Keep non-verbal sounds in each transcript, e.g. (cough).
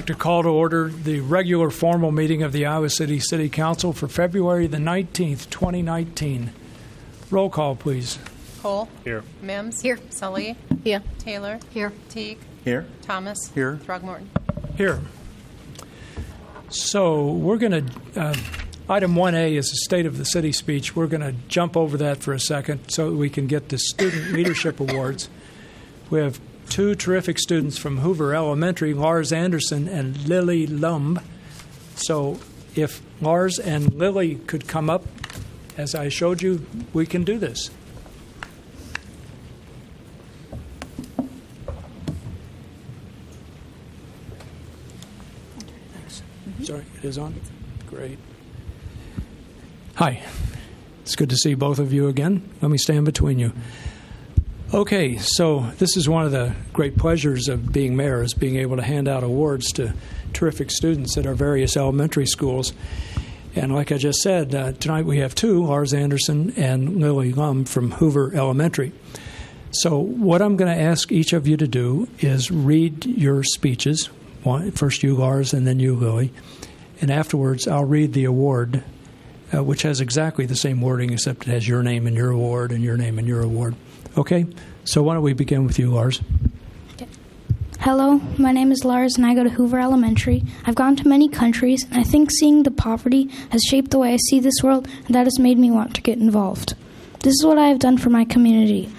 like to call to order the regular formal meeting of the Iowa City City Council for February the 19th, 2019. Roll call, please. Cole. Here. Mims. Here. Salih. Here. Taylor. Here. Teague. Here. Thomas. Here. Throgmorton. Here. So we're going to, uh, item 1A is the State of the City speech. We're going to jump over that for a second so we can get to Student Leadership (laughs) Awards. We have two terrific students from Hoover Elementary, Lars Anderson and Lily Lumb. So if Lars and Lily could come up, as I showed you, we can do this. Sorry, it is on? Great. Hi. It's good to see both of you again. Let me stand between you. Okay, so this is one of the great pleasures of being mayor is being able to hand out awards to terrific students at our various elementary schools. And like I just said, uh, tonight we have two, Lars Anderson and Lily Lum from Hoover Elementary. So what I'm going to ask each of you to do is read your speeches. first you, Lars, and then you, Lily. And afterwards, I'll read the award, uh, which has exactly the same wording, except it has your name and your award and your name and your award. Okay? So why don't we begin with you, Lars? Hello, my name is Lars and I go to Hoover Elementary. I've gone to many countries and I think seeing the poverty has shaped the way I see this world and that has made me want to get involved. This is what I have done for my community.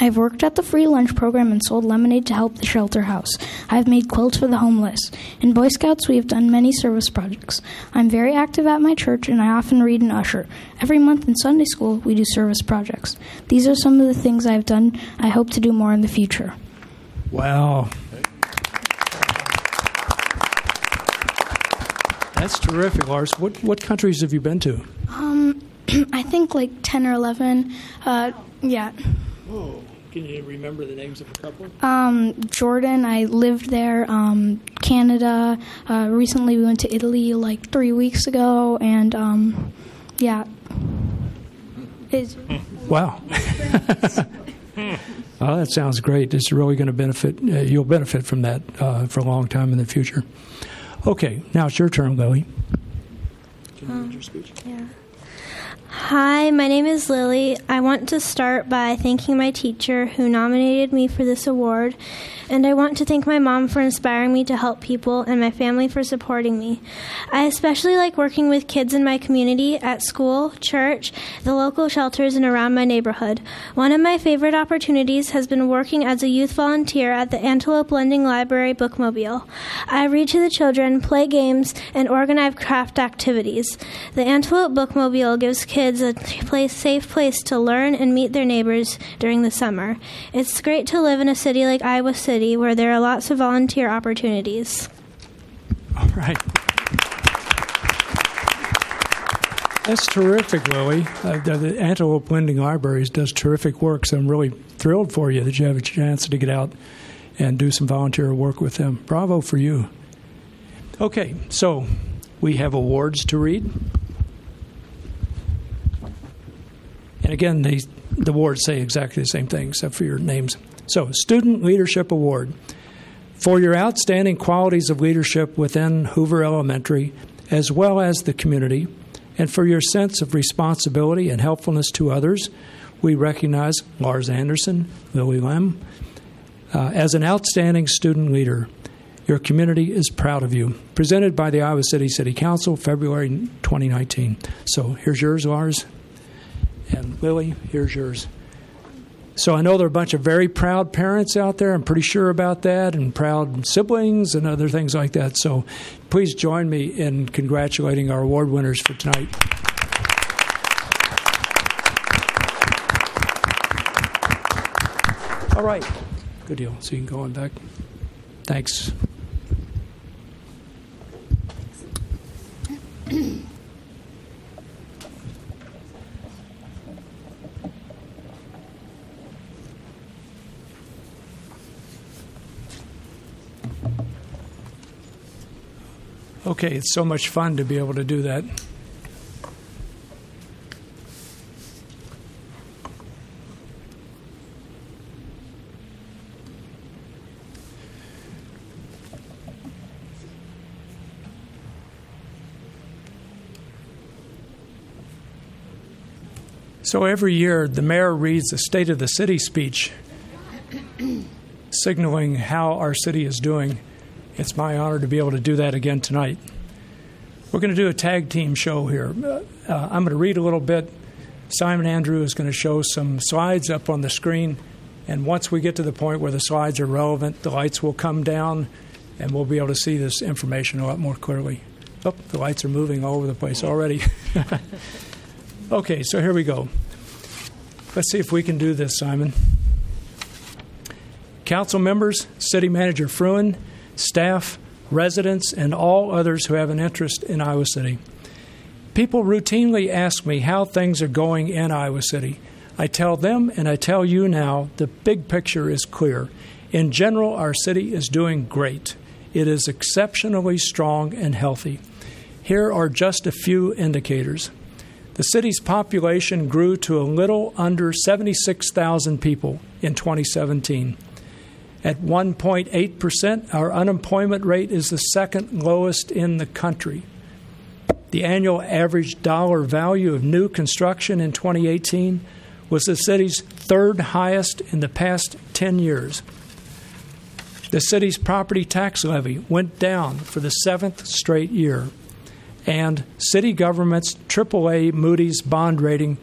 I have worked at the free lunch program and sold lemonade to help the shelter house. I have made quilts for the homeless. In Boy Scouts, we have done many service projects. I'm very active at my church and I often read and usher. Every month in Sunday school, we do service projects. These are some of the things I have done. I hope to do more in the future. Wow. That's terrific, Lars. What, what countries have you been to? Um, (clears throat) I think like 10 or 11. Uh, yeah. Oh, can you remember the names of a couple? Um, Jordan, I lived there. Um, Canada. Uh, recently, we went to Italy like three weeks ago, and um, yeah. It's, (laughs) Wow. (laughs) oh, that sounds great. It's really going to benefit. Uh, you'll benefit from that uh, for a long time in the future. Okay, now it's your turn, Lily. Can you read your speech? Yeah. Hi, my name is Lily. I want to start by thanking my teacher who nominated me for this award, and I want to thank my mom for inspiring me to help people and my family for supporting me. I especially like working with kids in my community, at school, church, the local shelters, and around my neighborhood. One of my favorite opportunities has been working as a youth volunteer at the Antelope Lending Library Bookmobile. I read to the children, play games, and organize craft activities. The Antelope Bookmobile gives kids a place, safe place to learn and meet their neighbors during the summer. It's great to live in a city like Iowa City where there are lots of volunteer opportunities. All right. That's terrific, Lily. Uh, the, the Antelope Lending Libraries does terrific work, so I'm really thrilled for you that you have a chance to get out and do some volunteer work with them. Bravo for you. Okay, so we have awards to read. And again, the awards say exactly the same thing except for your names. So, Student Leadership Award. For your outstanding qualities of leadership within Hoover Elementary, as well as the community, and for your sense of responsibility and helpfulness to others, we recognize Lars Anderson, Lily Lem, uh, as an outstanding student leader. Your community is proud of you. Presented by the Iowa City City Council, February 2019. So here's yours, Lars. And Lily, here's yours. So I know there are a bunch of very proud parents out there. I'm pretty sure about that, and proud siblings and other things like that. So please join me in congratulating our award winners for tonight. All right. Good deal. So you can go on back. Thanks. Okay, it's so much fun to be able to do that. So every year, the mayor reads the State of the City speech, (clears throat) signaling how our city is doing. It's my honor to be able to do that again tonight. We're going to do a tag team show here. Uh, I'm going to read a little bit. Simon Andrew is going to show some slides up on the screen. And once we get to the point where the slides are relevant, the lights will come down and we'll be able to see this information a lot more clearly. Oh, the lights are moving all over the place already. (laughs) okay, so here we go. Let's see if we can do this, Simon. Council members, City Manager Fruin, staff, residents, and all others who have an interest in Iowa City. People routinely ask me how things are going in Iowa City. I tell them and I tell you now the big picture is clear. In general, our city is doing great. It is exceptionally strong and healthy. Here are just a few indicators. The city's population grew to a little under 76,000 people in 2017. At 1.8%, our unemployment rate is the second lowest in the country. The annual average dollar value of new construction in 2018 was the city's third highest in the past 10 years. The city's property tax levy went down for the seventh straight year, and city government's AAA Moody's bond rating,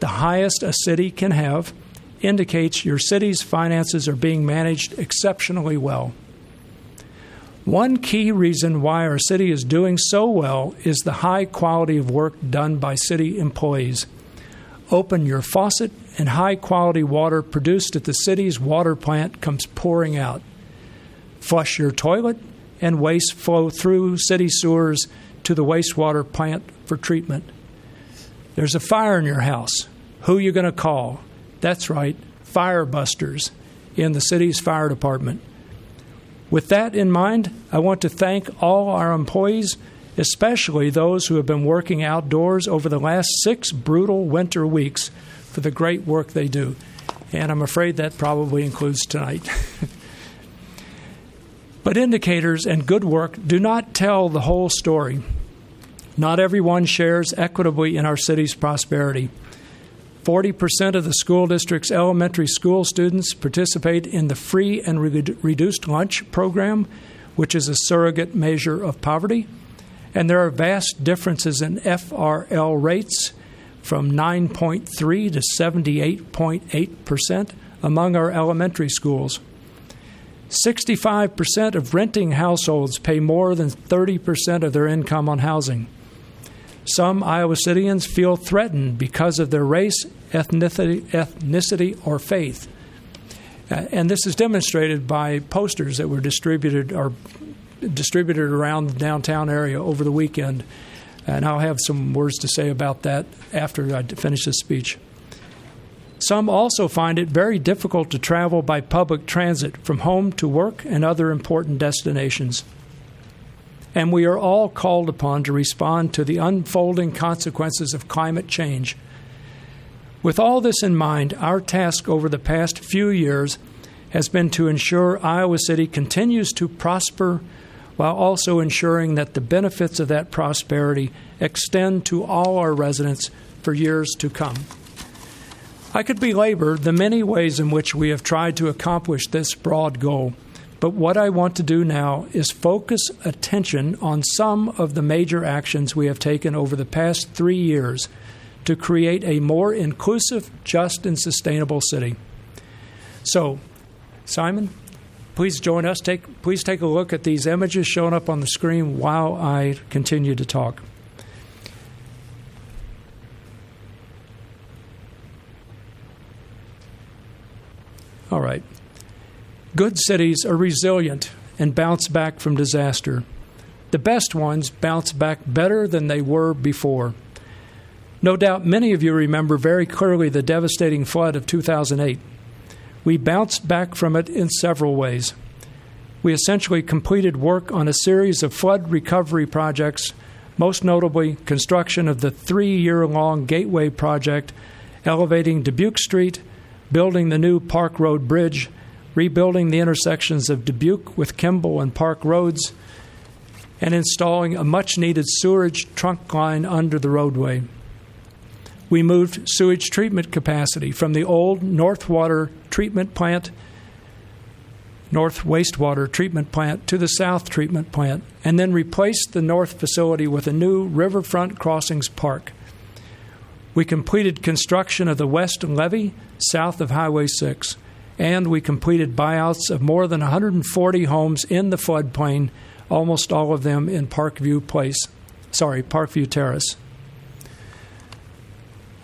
the highest a city can have, indicates your city's finances are being managed exceptionally well. One key reason why our city is doing so well is the high quality of work done by city employees. Open your faucet, and high quality water produced at the city's water plant comes pouring out. Flush your toilet, and waste flow through city sewers to the wastewater plant for treatment. There's a fire in your house. Who are you going to call? That's right, firebusters in the city's fire department. With that in mind, I want to thank all our employees, especially those who have been working outdoors over the last six brutal winter weeks, for the great work they do. And I'm afraid that probably includes tonight. (laughs) but indicators and good work do not tell the whole story. Not everyone shares equitably in our city's prosperity. 40% of the school district's elementary school students participate in the free and reduced lunch program, which is a surrogate measure of poverty. And there are vast differences in FRL rates from 9.3 to 78.8% among our elementary schools. 65% of renting households pay more than 30% of their income on housing. Some Iowa Cityans feel threatened because of their race, ethnicity, ethnicity or faith. Uh, and this is demonstrated by posters that were distributed or distributed around the downtown area over the weekend. And I'll have some words to say about that after I finish this speech. Some also find it very difficult to travel by public transit from home to work and other important destinations and we are all called upon to respond to the unfolding consequences of climate change. With all this in mind, our task over the past few years has been to ensure Iowa City continues to prosper while also ensuring that the benefits of that prosperity extend to all our residents for years to come. I could belabor the many ways in which we have tried to accomplish this broad goal. But what I want to do now is focus attention on some of the major actions we have taken over the past three years to create a more inclusive, just, and sustainable city. So, Simon, please join us. Take, please take a look at these images shown up on the screen while I continue to talk. All right. Good cities are resilient and bounce back from disaster. The best ones bounce back better than they were before. No doubt many of you remember very clearly the devastating flood of 2008. We bounced back from it in several ways. We essentially completed work on a series of flood recovery projects, most notably construction of the three year long Gateway project, elevating Dubuque Street, building the new Park Road Bridge, rebuilding the intersections of Dubuque with Kimball and Park Roads, and installing a much needed sewerage trunk line under the roadway. We moved sewage treatment capacity from the old North Water Treatment Plant, North Wastewater Treatment Plant, to the South Treatment Plant, and then replaced the North facility with a new Riverfront Crossings Park. We completed construction of the West Levee south of Highway 6, and we completed buyouts of more than 140 homes in the floodplain, almost all of them in Parkview Place, sorry, Parkview Terrace.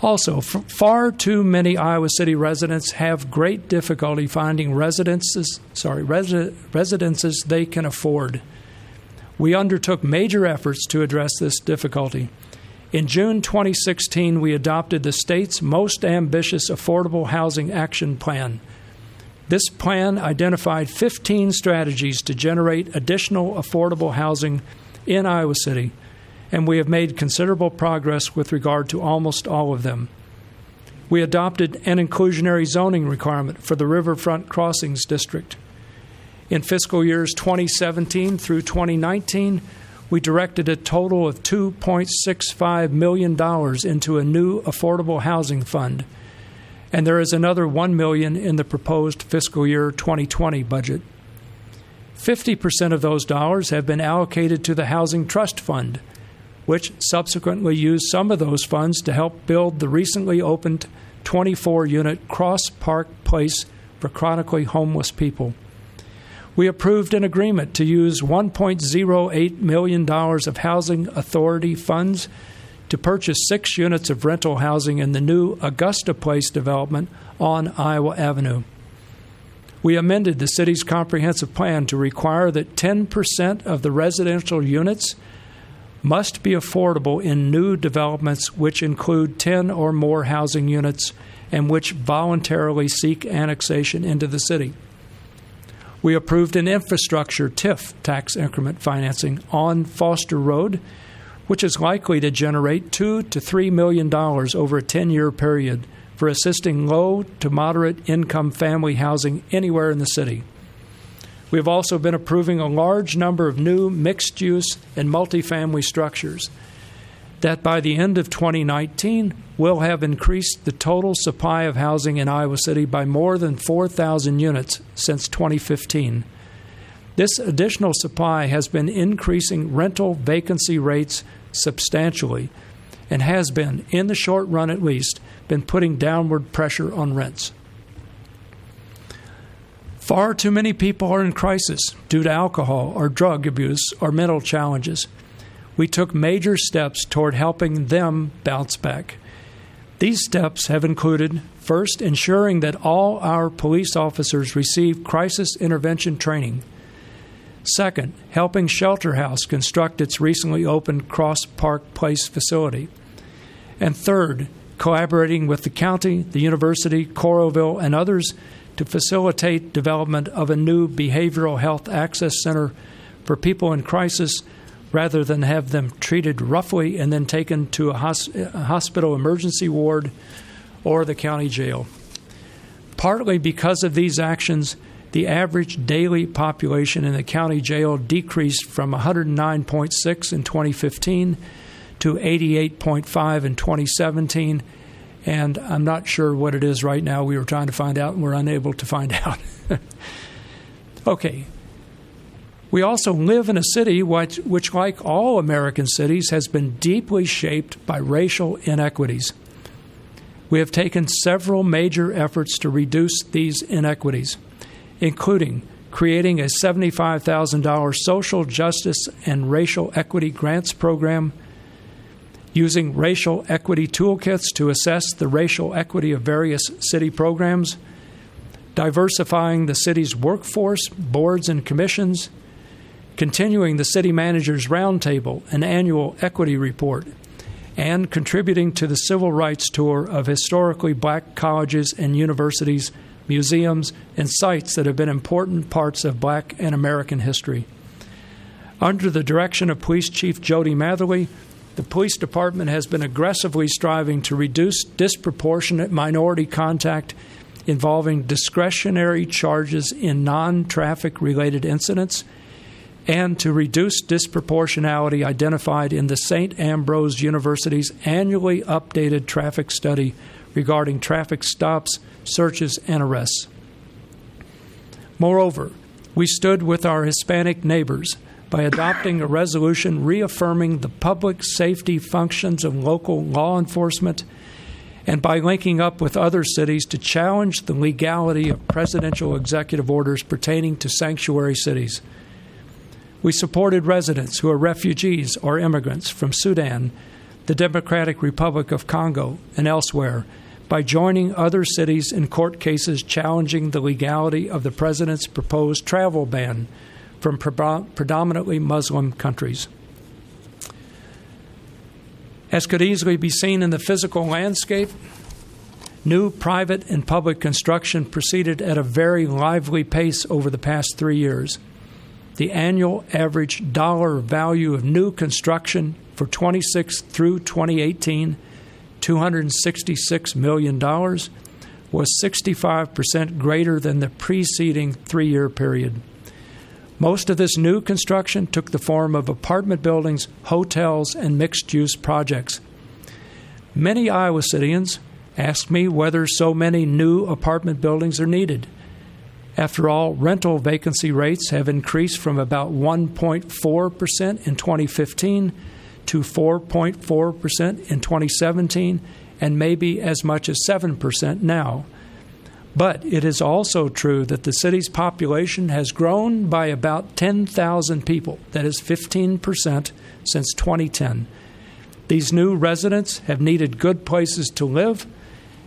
Also, far too many Iowa City residents have great difficulty finding residences, sorry, resi- residences they can afford. We undertook major efforts to address this difficulty. In June 2016, we adopted the state's most ambitious affordable housing action plan. This plan identified 15 strategies to generate additional affordable housing in Iowa City and we have made considerable progress with regard to almost all of them. We adopted an inclusionary zoning requirement for the Riverfront Crossings District. In fiscal years 2017 through 2019, we directed a total of $2.65 million into a new affordable housing fund, and there is another 1 million in the proposed fiscal year 2020 budget. 50% of those dollars have been allocated to the Housing Trust Fund which subsequently used some of those funds to help build the recently opened 24 unit Cross Park Place for chronically homeless people. We approved an agreement to use $1.08 million of Housing Authority funds to purchase six units of rental housing in the new Augusta Place development on Iowa Avenue. We amended the city's comprehensive plan to require that 10% of the residential units must be affordable in new developments which include 10 or more housing units and which voluntarily seek annexation into the city. We approved an infrastructure TIF tax increment financing on Foster Road, which is likely to generate two to three million dollars over a 10 year period for assisting low to moderate income family housing anywhere in the city. We have also been approving a large number of new mixed use and multifamily structures that by the end of 2019 will have increased the total supply of housing in Iowa City by more than 4,000 units since 2015. This additional supply has been increasing rental vacancy rates substantially and has been, in the short run at least, been putting downward pressure on rents. Far too many people are in crisis due to alcohol or drug abuse or mental challenges. We took major steps toward helping them bounce back. These steps have included first, ensuring that all our police officers receive crisis intervention training. Second, helping Shelter House construct its recently opened Cross Park Place facility. And third, collaborating with the county, the university, Coralville, and others to facilitate development of a new behavioral health access center for people in crisis rather than have them treated roughly and then taken to a, hos- a hospital emergency ward or the county jail. Partly because of these actions, the average daily population in the county jail decreased from 109.6 in 2015 to 88.5 in 2017 and I'm not sure what it is right now. We were trying to find out, and we're unable to find (laughs) out. okay. We also live in a city which, which, like all American cities, has been deeply shaped by racial inequities. We have taken several major efforts to reduce these inequities, including creating a $75,000 social justice and racial equity grants program using racial equity toolkits to assess the racial equity of various city programs, diversifying the city's workforce, boards, and commissions, continuing the City Managers Roundtable, an annual equity report, and contributing to the civil rights tour of historically black colleges and universities, museums, and sites that have been important parts of black and American history. Under the direction of Police Chief Jody Matherly, the police department has been aggressively striving to reduce disproportionate minority contact involving discretionary charges in non traffic related incidents, and to reduce disproportionality identified in the St. Ambrose University's annually updated traffic study regarding traffic stops, searches, and arrests. Moreover, we stood with our Hispanic neighbors by adopting a resolution reaffirming the public safety functions of local law enforcement and by linking up with other cities to challenge the legality of presidential executive orders pertaining to sanctuary cities. We supported residents who are refugees or immigrants from Sudan, the Democratic Republic of Congo, and elsewhere by joining other cities in court cases challenging the legality of the president's proposed travel ban from predominantly Muslim countries. As could easily be seen in the physical landscape, new private and public construction proceeded at a very lively pace over the past three years. The annual average dollar value of new construction for 26 through 2018, $266 million, was 65% greater than the preceding three year period. Most of this new construction took the form of apartment buildings, hotels, and mixed use projects. Many Iowa Cityans ask me whether so many new apartment buildings are needed. After all, rental vacancy rates have increased from about 1.4% in 2015 to 4.4% in 2017 and maybe as much as 7% now. But it is also true that the city's population has grown by about 10,000 people, that is 15% since 2010. These new residents have needed good places to live,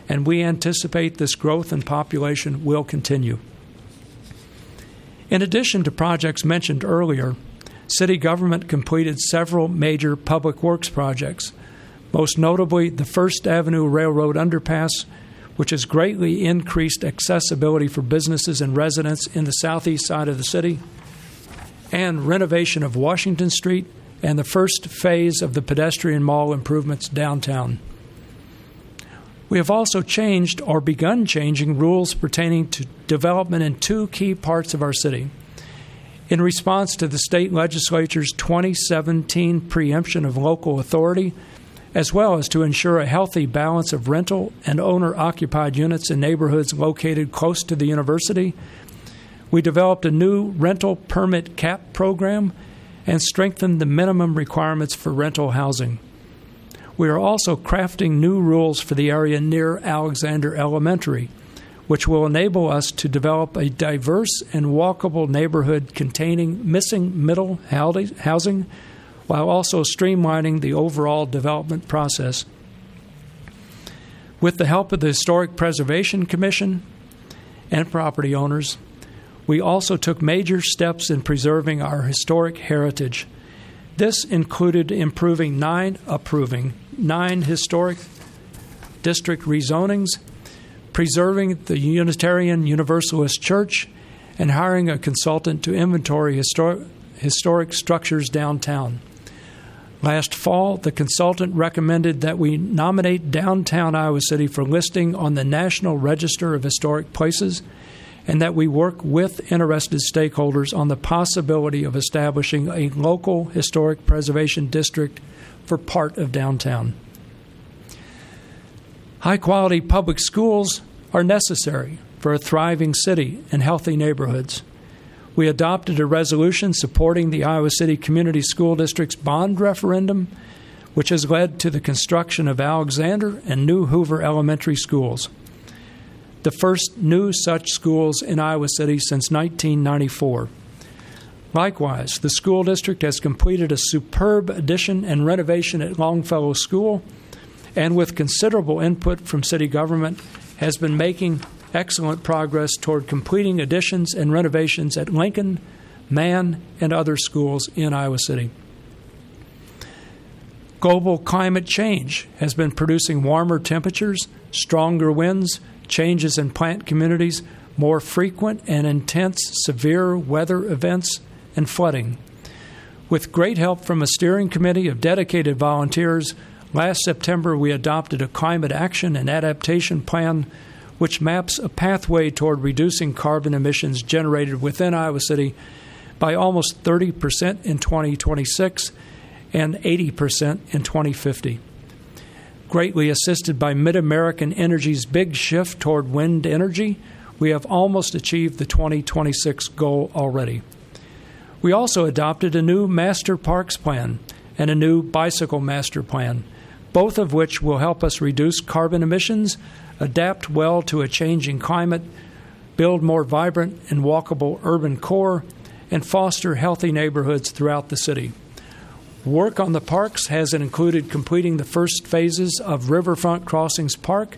and we anticipate this growth in population will continue. In addition to projects mentioned earlier, city government completed several major public works projects, most notably the First Avenue Railroad Underpass which has greatly increased accessibility for businesses and residents in the southeast side of the city, and renovation of Washington Street and the first phase of the pedestrian mall improvements downtown. We have also changed or begun changing rules pertaining to development in two key parts of our city. In response to the state legislature's 2017 preemption of local authority as well as to ensure a healthy balance of rental and owner occupied units in neighborhoods located close to the university. We developed a new rental permit cap program and strengthened the minimum requirements for rental housing. We are also crafting new rules for the area near Alexander Elementary, which will enable us to develop a diverse and walkable neighborhood containing missing middle housing while also streamlining the overall development process. With the help of the Historic Preservation Commission and property owners, we also took major steps in preserving our historic heritage. This included improving nine approving nine historic district rezonings, preserving the Unitarian Universalist Church, and hiring a consultant to inventory historic, historic structures downtown. Last fall, the consultant recommended that we nominate downtown Iowa City for listing on the National Register of Historic Places and that we work with interested stakeholders on the possibility of establishing a local historic preservation district for part of downtown. High quality public schools are necessary for a thriving city and healthy neighborhoods we adopted a resolution supporting the Iowa City Community School District's bond referendum, which has led to the construction of Alexander and New Hoover elementary schools, the first new such schools in Iowa City since 1994. Likewise, the school district has completed a superb addition and renovation at Longfellow School, and with considerable input from city government, has been making excellent progress toward completing additions and renovations at Lincoln, Mann, and other schools in Iowa City. Global climate change has been producing warmer temperatures, stronger winds, changes in plant communities, more frequent and intense severe weather events, and flooding. With great help from a steering committee of dedicated volunteers, last September we adopted a climate action and adaptation plan which maps a pathway toward reducing carbon emissions generated within Iowa City by almost 30% in 2026 and 80% in 2050. Greatly assisted by MidAmerican Energy's big shift toward wind energy, we have almost achieved the 2026 goal already. We also adopted a new master parks plan and a new bicycle master plan, both of which will help us reduce carbon emissions, adapt well to a changing climate, build more vibrant and walkable urban core, and foster healthy neighborhoods throughout the city. Work on the parks has included completing the first phases of Riverfront Crossings Park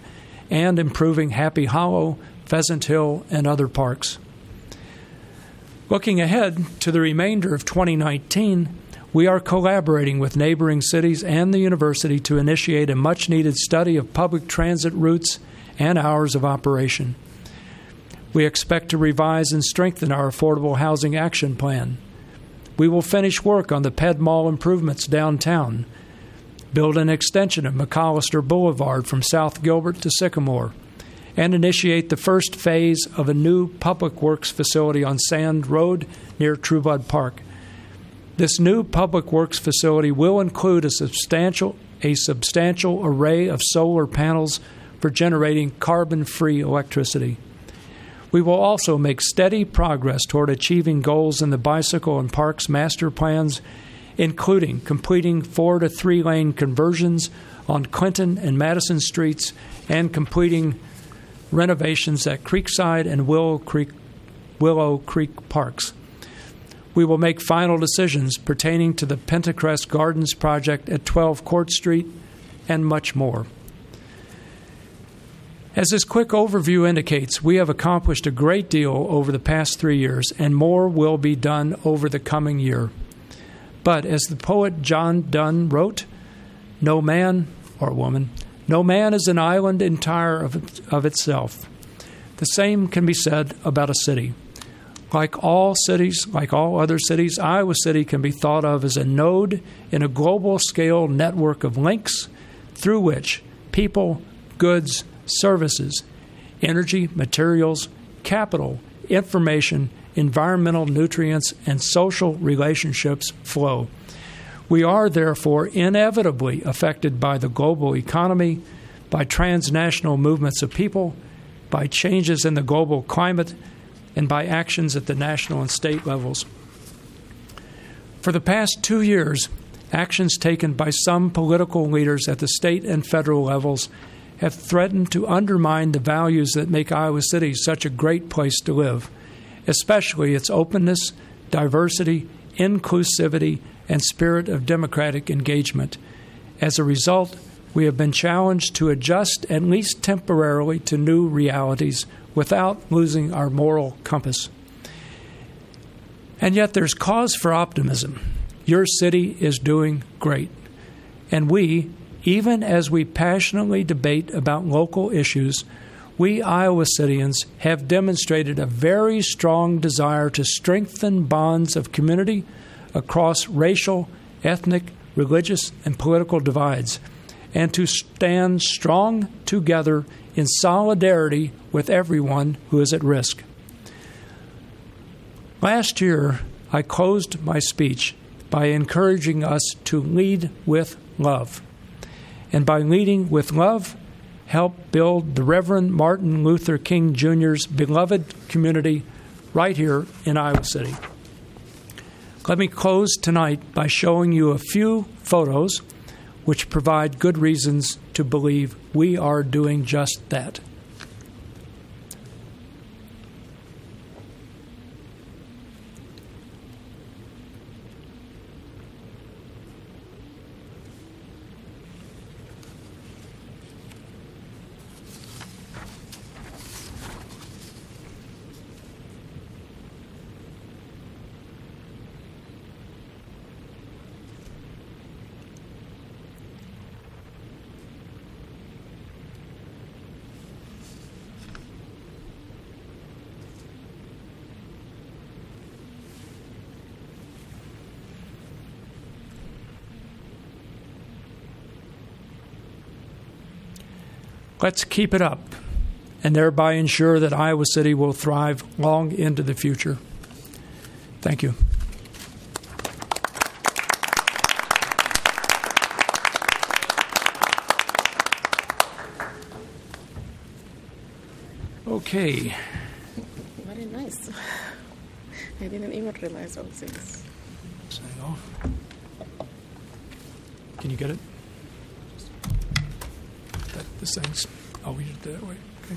and improving Happy Hollow, Pheasant Hill, and other parks. Looking ahead to the remainder of 2019, we are collaborating with neighboring cities and the university to initiate a much needed study of public transit routes and hours of operation. We expect to revise and strengthen our Affordable Housing Action Plan. We will finish work on the Ped Mall improvements downtown, build an extension of McCollister Boulevard from South Gilbert to Sycamore, and initiate the first phase of a new public works facility on Sand Road near Trueblood Park. This new public works facility will include a substantial a substantial array of solar panels for generating carbon-free electricity. We will also make steady progress toward achieving goals in the bicycle and parks master plans, including completing four to three lane conversions on Clinton and Madison streets and completing renovations at Creekside and Willow Creek, Willow Creek parks. We will make final decisions pertaining to the Pentacrest Gardens project at 12 Court Street and much more. As this quick overview indicates, we have accomplished a great deal over the past three years, and more will be done over the coming year. But as the poet John Donne wrote, no man or woman, no man is an island entire of, of itself. The same can be said about a city. Like all cities, like all other cities, Iowa City can be thought of as a node in a global scale network of links through which people, goods, services, energy, materials, capital, information, environmental nutrients, and social relationships flow. We are therefore inevitably affected by the global economy, by transnational movements of people, by changes in the global climate, and by actions at the national and state levels. For the past two years, actions taken by some political leaders at the state and federal levels have threatened to undermine the values that make Iowa City such a great place to live, especially its openness, diversity, inclusivity, and spirit of democratic engagement. As a result, we have been challenged to adjust, at least temporarily, to new realities without losing our moral compass. And yet, there's cause for optimism. Your city is doing great. And we, even as we passionately debate about local issues, we Iowa Cityans have demonstrated a very strong desire to strengthen bonds of community across racial, ethnic, religious, and political divides, and to stand strong together in solidarity with everyone who is at risk. Last year, I closed my speech by encouraging us to lead with love. And by leading with love, help build the Reverend Martin Luther King Jr.'s beloved community right here in Iowa City. Let me close tonight by showing you a few photos which provide good reasons to believe we are doing just that. Let's keep it up and thereby ensure that Iowa City will thrive long into the future. Thank you. Okay. Very nice. (laughs) I didn't even realize all this. Can you get it? We did it that way. Okay.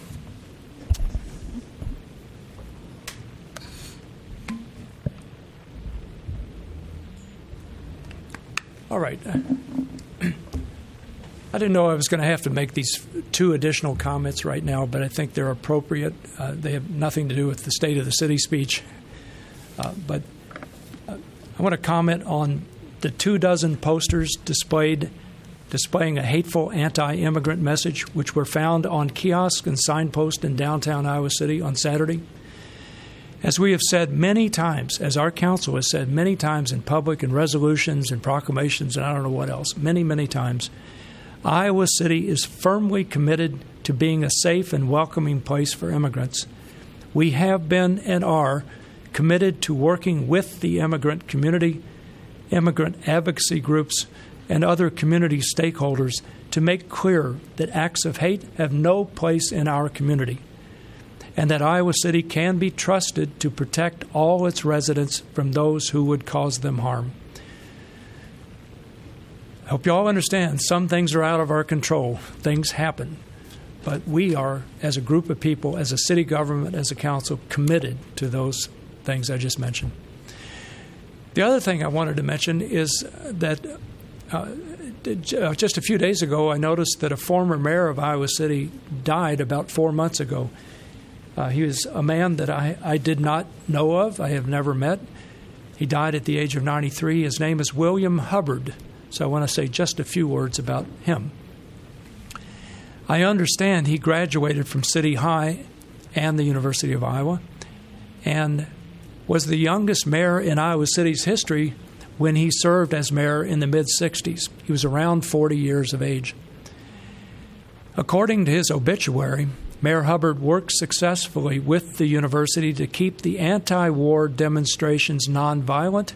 All right. (clears throat) I didn't know I was going to have to make these two additional comments right now, but I think they're appropriate. Uh, they have nothing to do with the State of the City speech. Uh, but uh, I want to comment on the two dozen posters displayed displaying a hateful anti-immigrant message, which were found on kiosks and signposts in downtown Iowa City on Saturday. As we have said many times, as our council has said many times in public and resolutions and proclamations and I don't know what else, many, many times, Iowa City is firmly committed to being a safe and welcoming place for immigrants. We have been and are committed to working with the immigrant community, immigrant advocacy groups, and other community stakeholders to make clear that acts of hate have no place in our community and that Iowa City can be trusted to protect all its residents from those who would cause them harm. I hope you all understand some things are out of our control. Things happen. But we are, as a group of people, as a city government, as a council, committed to those things I just mentioned. The other thing I wanted to mention is that uh, just a few days ago, I noticed that a former mayor of Iowa City died about four months ago. Uh, he was a man that I, I did not know of, I have never met. He died at the age of 93. His name is William Hubbard. So I want to say just a few words about him. I understand he graduated from City High and the University of Iowa and was the youngest mayor in Iowa City's history when he served as mayor in the mid 60s. He was around 40 years of age. According to his obituary, Mayor Hubbard worked successfully with the university to keep the anti war demonstrations nonviolent,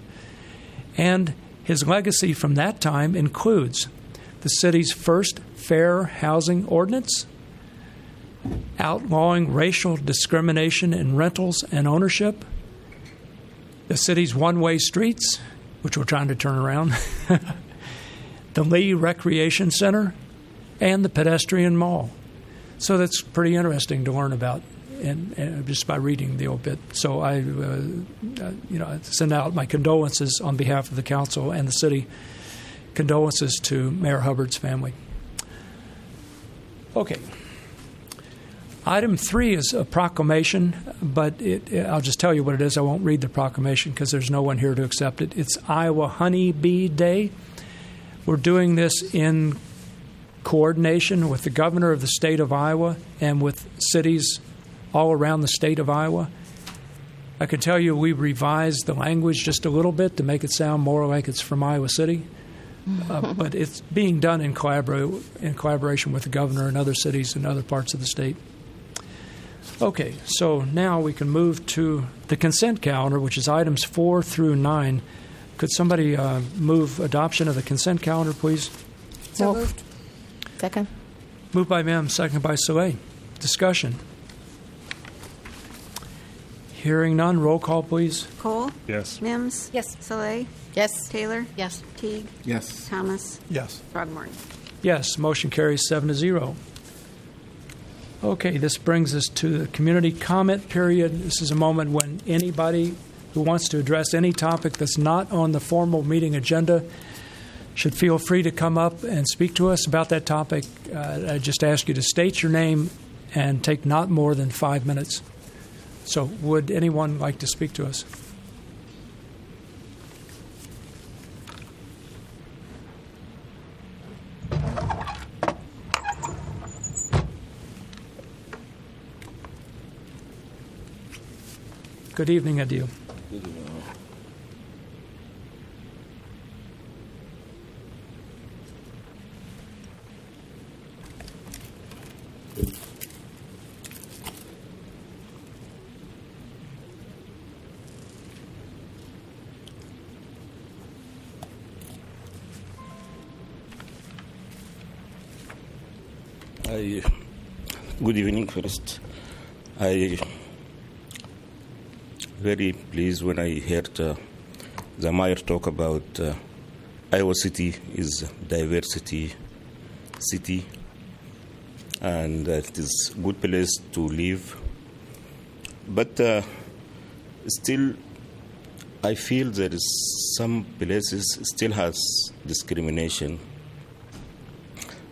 and his legacy from that time includes the city's first fair housing ordinance, outlawing racial discrimination in rentals and ownership, the city's one way streets, which we're trying to turn around, (laughs) the Lee Recreation Center, and the pedestrian mall. So that's pretty interesting to learn about, and, and just by reading the obit. So I, uh, uh, you know, send out my condolences on behalf of the council and the city. Condolences to Mayor Hubbard's family. Okay. Item three is a proclamation, but it, I'll just tell you what it is. I won't read the proclamation because there's no one here to accept it. It's Iowa Honey Bee Day. We're doing this in coordination with the governor of the state of Iowa and with cities all around the state of Iowa. I can tell you we revised the language just a little bit to make it sound more like it's from Iowa City. Uh, (laughs) but it's being done in, collabor- in collaboration with the governor and other cities and other parts of the state. Okay, so now we can move to the consent calendar, which is items four through nine. Could somebody uh, move adoption of the consent calendar, please? So moved. Second. Moved by Mims, second by Salih. Discussion. Hearing none, roll call, please. Cole? Yes. Mims? Yes. Salih? Yes. Taylor? Yes. Teague? Yes. Thomas? Yes. Throgmorton? Yes, motion carries seven to zero. Okay, this brings us to the community comment period. This is a moment when anybody who wants to address any topic that's not on the formal meeting agenda should feel free to come up and speak to us about that topic. Uh, I just ask you to state your name and take not more than five minutes. So, would anyone like to speak to us? Good evening, Adil. I, good evening first. I very pleased when I heard uh, the mayor talk about uh, Iowa City is diversity city and it is good place to live. But uh, still, I feel there is some places still has discrimination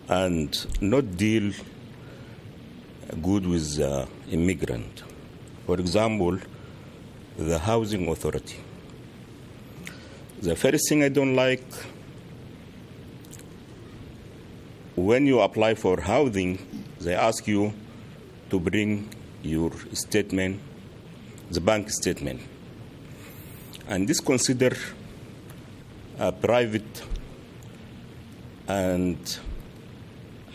and not deal good with uh, immigrant. For example, the housing authority. The first thing I don't like when you apply for housing, they ask you to bring your statement, the bank statement. And this consider a private and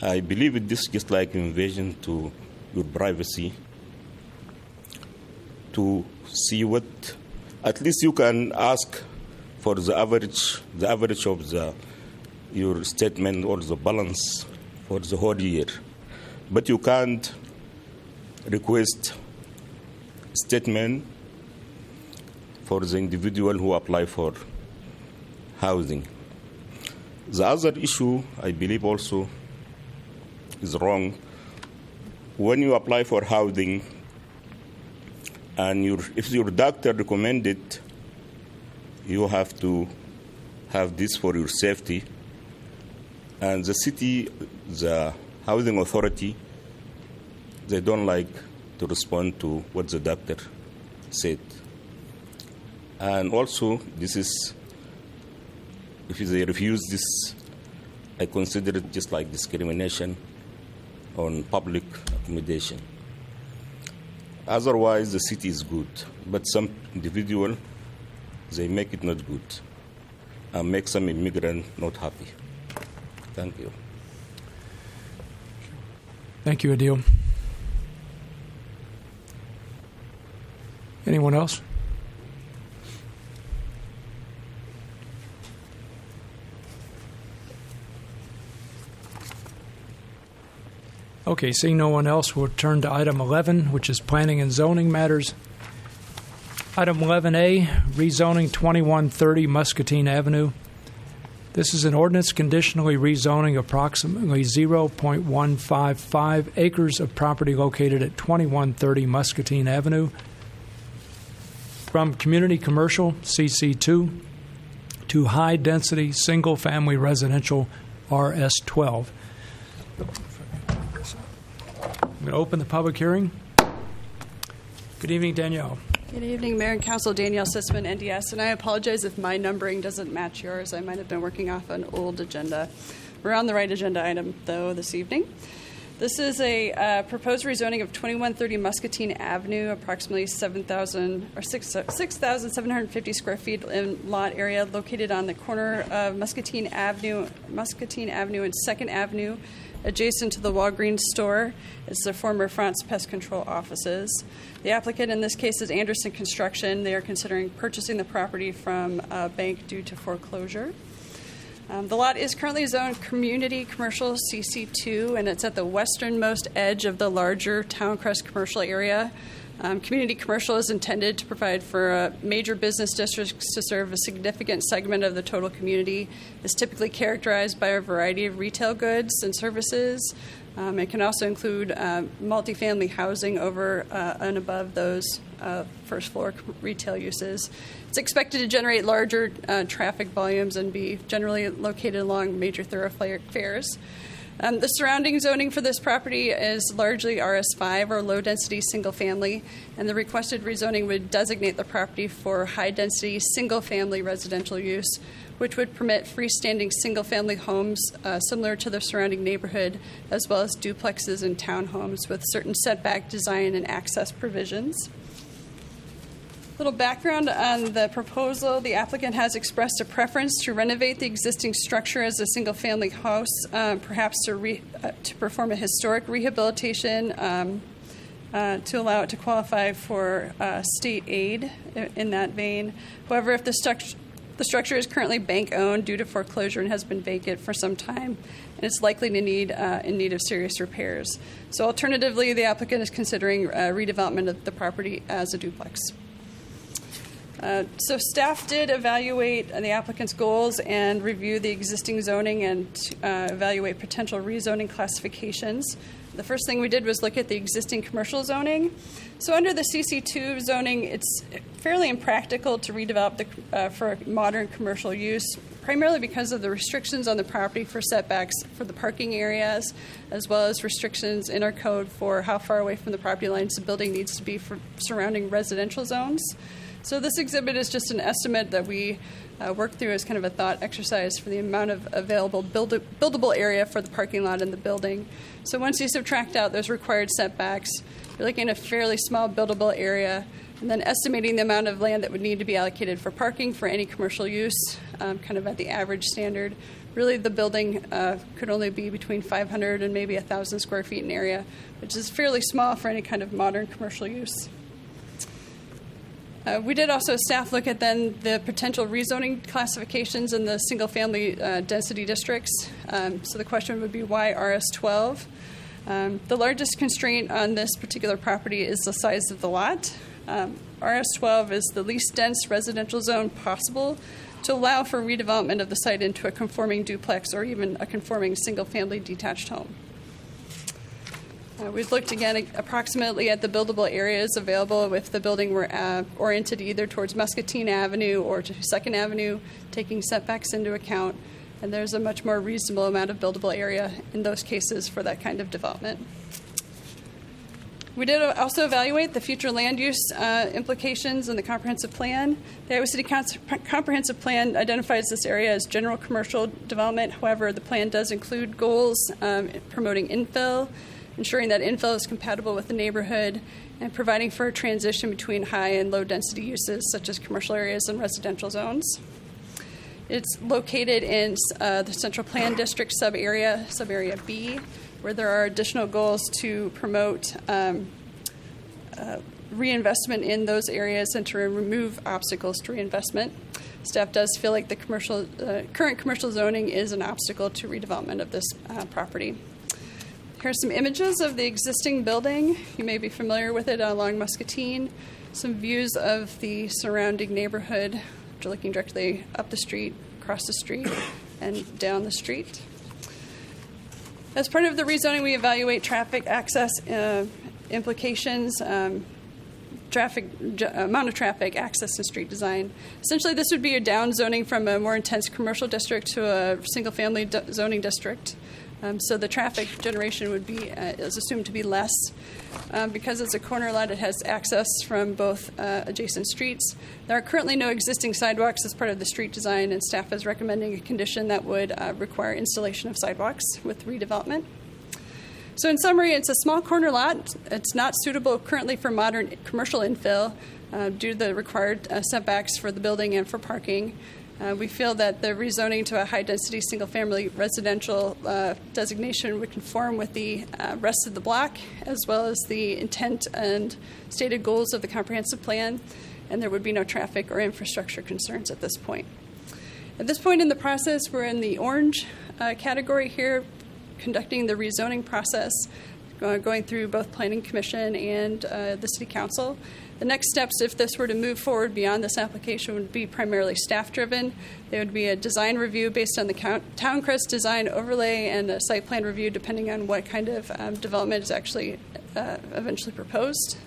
I believe this just like invasion to your privacy to see what at least you can ask for the average the average of the your statement or the balance for the whole year. But you can't request statement for the individual who apply for housing. The other issue i believe also is wrong. When you apply for housing and your, if your doctor recommended you have to have this for your safety. And the city the housing authority they don't like to respond to what the doctor said. And also this is if they refuse this i consider it just like discrimination on public accommodation otherwise the city is good but some individual they make it not good and make some immigrant not happy thank you Thank you, Adil. Anyone else? Okay, seeing no one else, we'll turn to item 11, which is planning and zoning matters. Item 11A, rezoning 2130 Muscatine Avenue. This is an ordinance conditionally rezoning approximately 0.155 acres of property located at 2130 Muscatine Avenue from community commercial CC2 to high density single family residential RS12. I'm going to open the public hearing. Good evening, Danielle. Good evening, Mayor and Council. Danielle Sitzman, NDS, and I apologize if my numbering doesn't match yours. I might have been working off an old agenda. We're on the right agenda item, though, this evening. This is a uh, proposed rezoning of 2130 Muscatine Avenue, approximately 7,000 or 6,750 square feet in lot area, located on the corner of Muscatine Avenue, Muscatine Avenue and Second Avenue, adjacent to the Walgreens store. It's the former France Pest Control offices. The applicant in this case is Anderson Construction. They are considering purchasing the property from a bank due to foreclosure. Um, the lot is currently zoned community commercial CC2, and it's at the westernmost edge of the larger Towncrest commercial area. Um, community commercial is intended to provide for uh, major business districts to serve a significant segment of the total community. It's typically characterized by a variety of retail goods and services. Um, it can also include uh, multifamily housing over uh, and above those uh, first floor retail uses. It's expected to generate larger uh, traffic volumes and be generally located along major thoroughfares. Um, the surrounding zoning for this property is largely RS5 or low density single family, and the requested rezoning would designate the property for high density single family residential use, which would permit freestanding single family homes uh, similar to the surrounding neighborhood, as well as duplexes and townhomes with certain setback design and access provisions. Little background on the proposal. The applicant has expressed a preference to renovate the existing structure as a single family house, uh, perhaps to, re- uh, to perform a historic rehabilitation um, uh, to allow it to qualify for uh, state aid in that vein. However, if the, struct- The structure is currently bank owned due to foreclosure and has been vacant for some time, and it's likely to need uh, in need of serious repairs. So, alternatively, the applicant is considering uh, redevelopment of the property as a duplex. Uh, so, staff did evaluate the applicant's goals and review the existing zoning and uh, evaluate potential rezoning classifications. The first thing we did was look at the existing commercial zoning. So, under the CC2 zoning, it's fairly impractical to redevelop the, uh, for modern commercial use, primarily because of the restrictions on the property for setbacks for the parking areas, as well as restrictions in our code for how far away from the property lines the building needs to be for surrounding residential zones. So, this exhibit is just an estimate that we uh, worked through as kind of a thought exercise for the amount of available build- buildable area for the parking lot and the building. So, once you subtract out those required setbacks, you're looking at a fairly small buildable area, and then estimating the amount of land that would need to be allocated for parking for any commercial use, um, kind of at the average standard. Really, the building uh, could only be between 500 and maybe 1,000 square feet in area, which is fairly small for any kind of modern commercial use. Uh, we did also staff look at then the potential rezoning classifications in the single family uh, density districts. Um, so the question would be why RS12? Um, the largest constraint on this particular property is the size of the lot. Um, RS12 is the least dense residential zone possible to allow for redevelopment of the site into a conforming duplex or even a conforming single family detached home. Uh, we've looked again approximately at the buildable areas available if the building were uh, oriented either towards Muscatine Avenue or to Second Avenue, taking setbacks into account. And there's a much more reasonable amount of buildable area in those cases for that kind of development. We did also evaluate the future land use uh, implications in the comprehensive plan. The Iowa City Comprehensive Plan identifies this area as general commercial development. However, the plan does include goals um, promoting infill ensuring that infill is compatible with the neighborhood, and providing for a transition between high and low density uses such as commercial areas and residential zones. It's located in uh, the Central Plan District sub area, sub area B, where there are additional goals to promote um, uh, reinvestment in those areas and to remove obstacles to reinvestment. Staff does feel like the commercial, uh, current commercial zoning is an obstacle to redevelopment of this uh, property. are some images of the existing building. You may be familiar with it along Muscatine. Some views of the surrounding neighborhood. You're looking directly up the street, across the street, and down the street. As part of the rezoning, we evaluate traffic access uh, implications. Um, traffic amount of traffic, access, and street design. Essentially, this would be a down zoning from a more intense commercial district to a single family zoning district. Um, so the traffic generation would be uh, is assumed to be less. Um, because it's a corner lot, it has access from both uh, adjacent streets. There are currently no existing sidewalks as part of the street design, and staff is recommending a condition that would uh, require installation of sidewalks with redevelopment. So, in summary, it's a small corner lot. It's not suitable currently for modern commercial infill uh, due to the required uh, setbacks for the building and for parking. Uh, we feel that the rezoning to a high density single family residential uh, designation would conform with the uh, rest of the block as well as the intent and stated goals of the comprehensive plan, and there would be no traffic or infrastructure concerns at this point. At this point in the process, we're in the orange uh, category here, conducting the rezoning process, uh, going through both Planning Commission and uh, the City Council. The next steps, if this were to move forward beyond this application, would be primarily staff driven. There would be a design review based on the Towncrest design overlay and a site plan review, depending on what kind of um, development is actually uh, eventually proposed.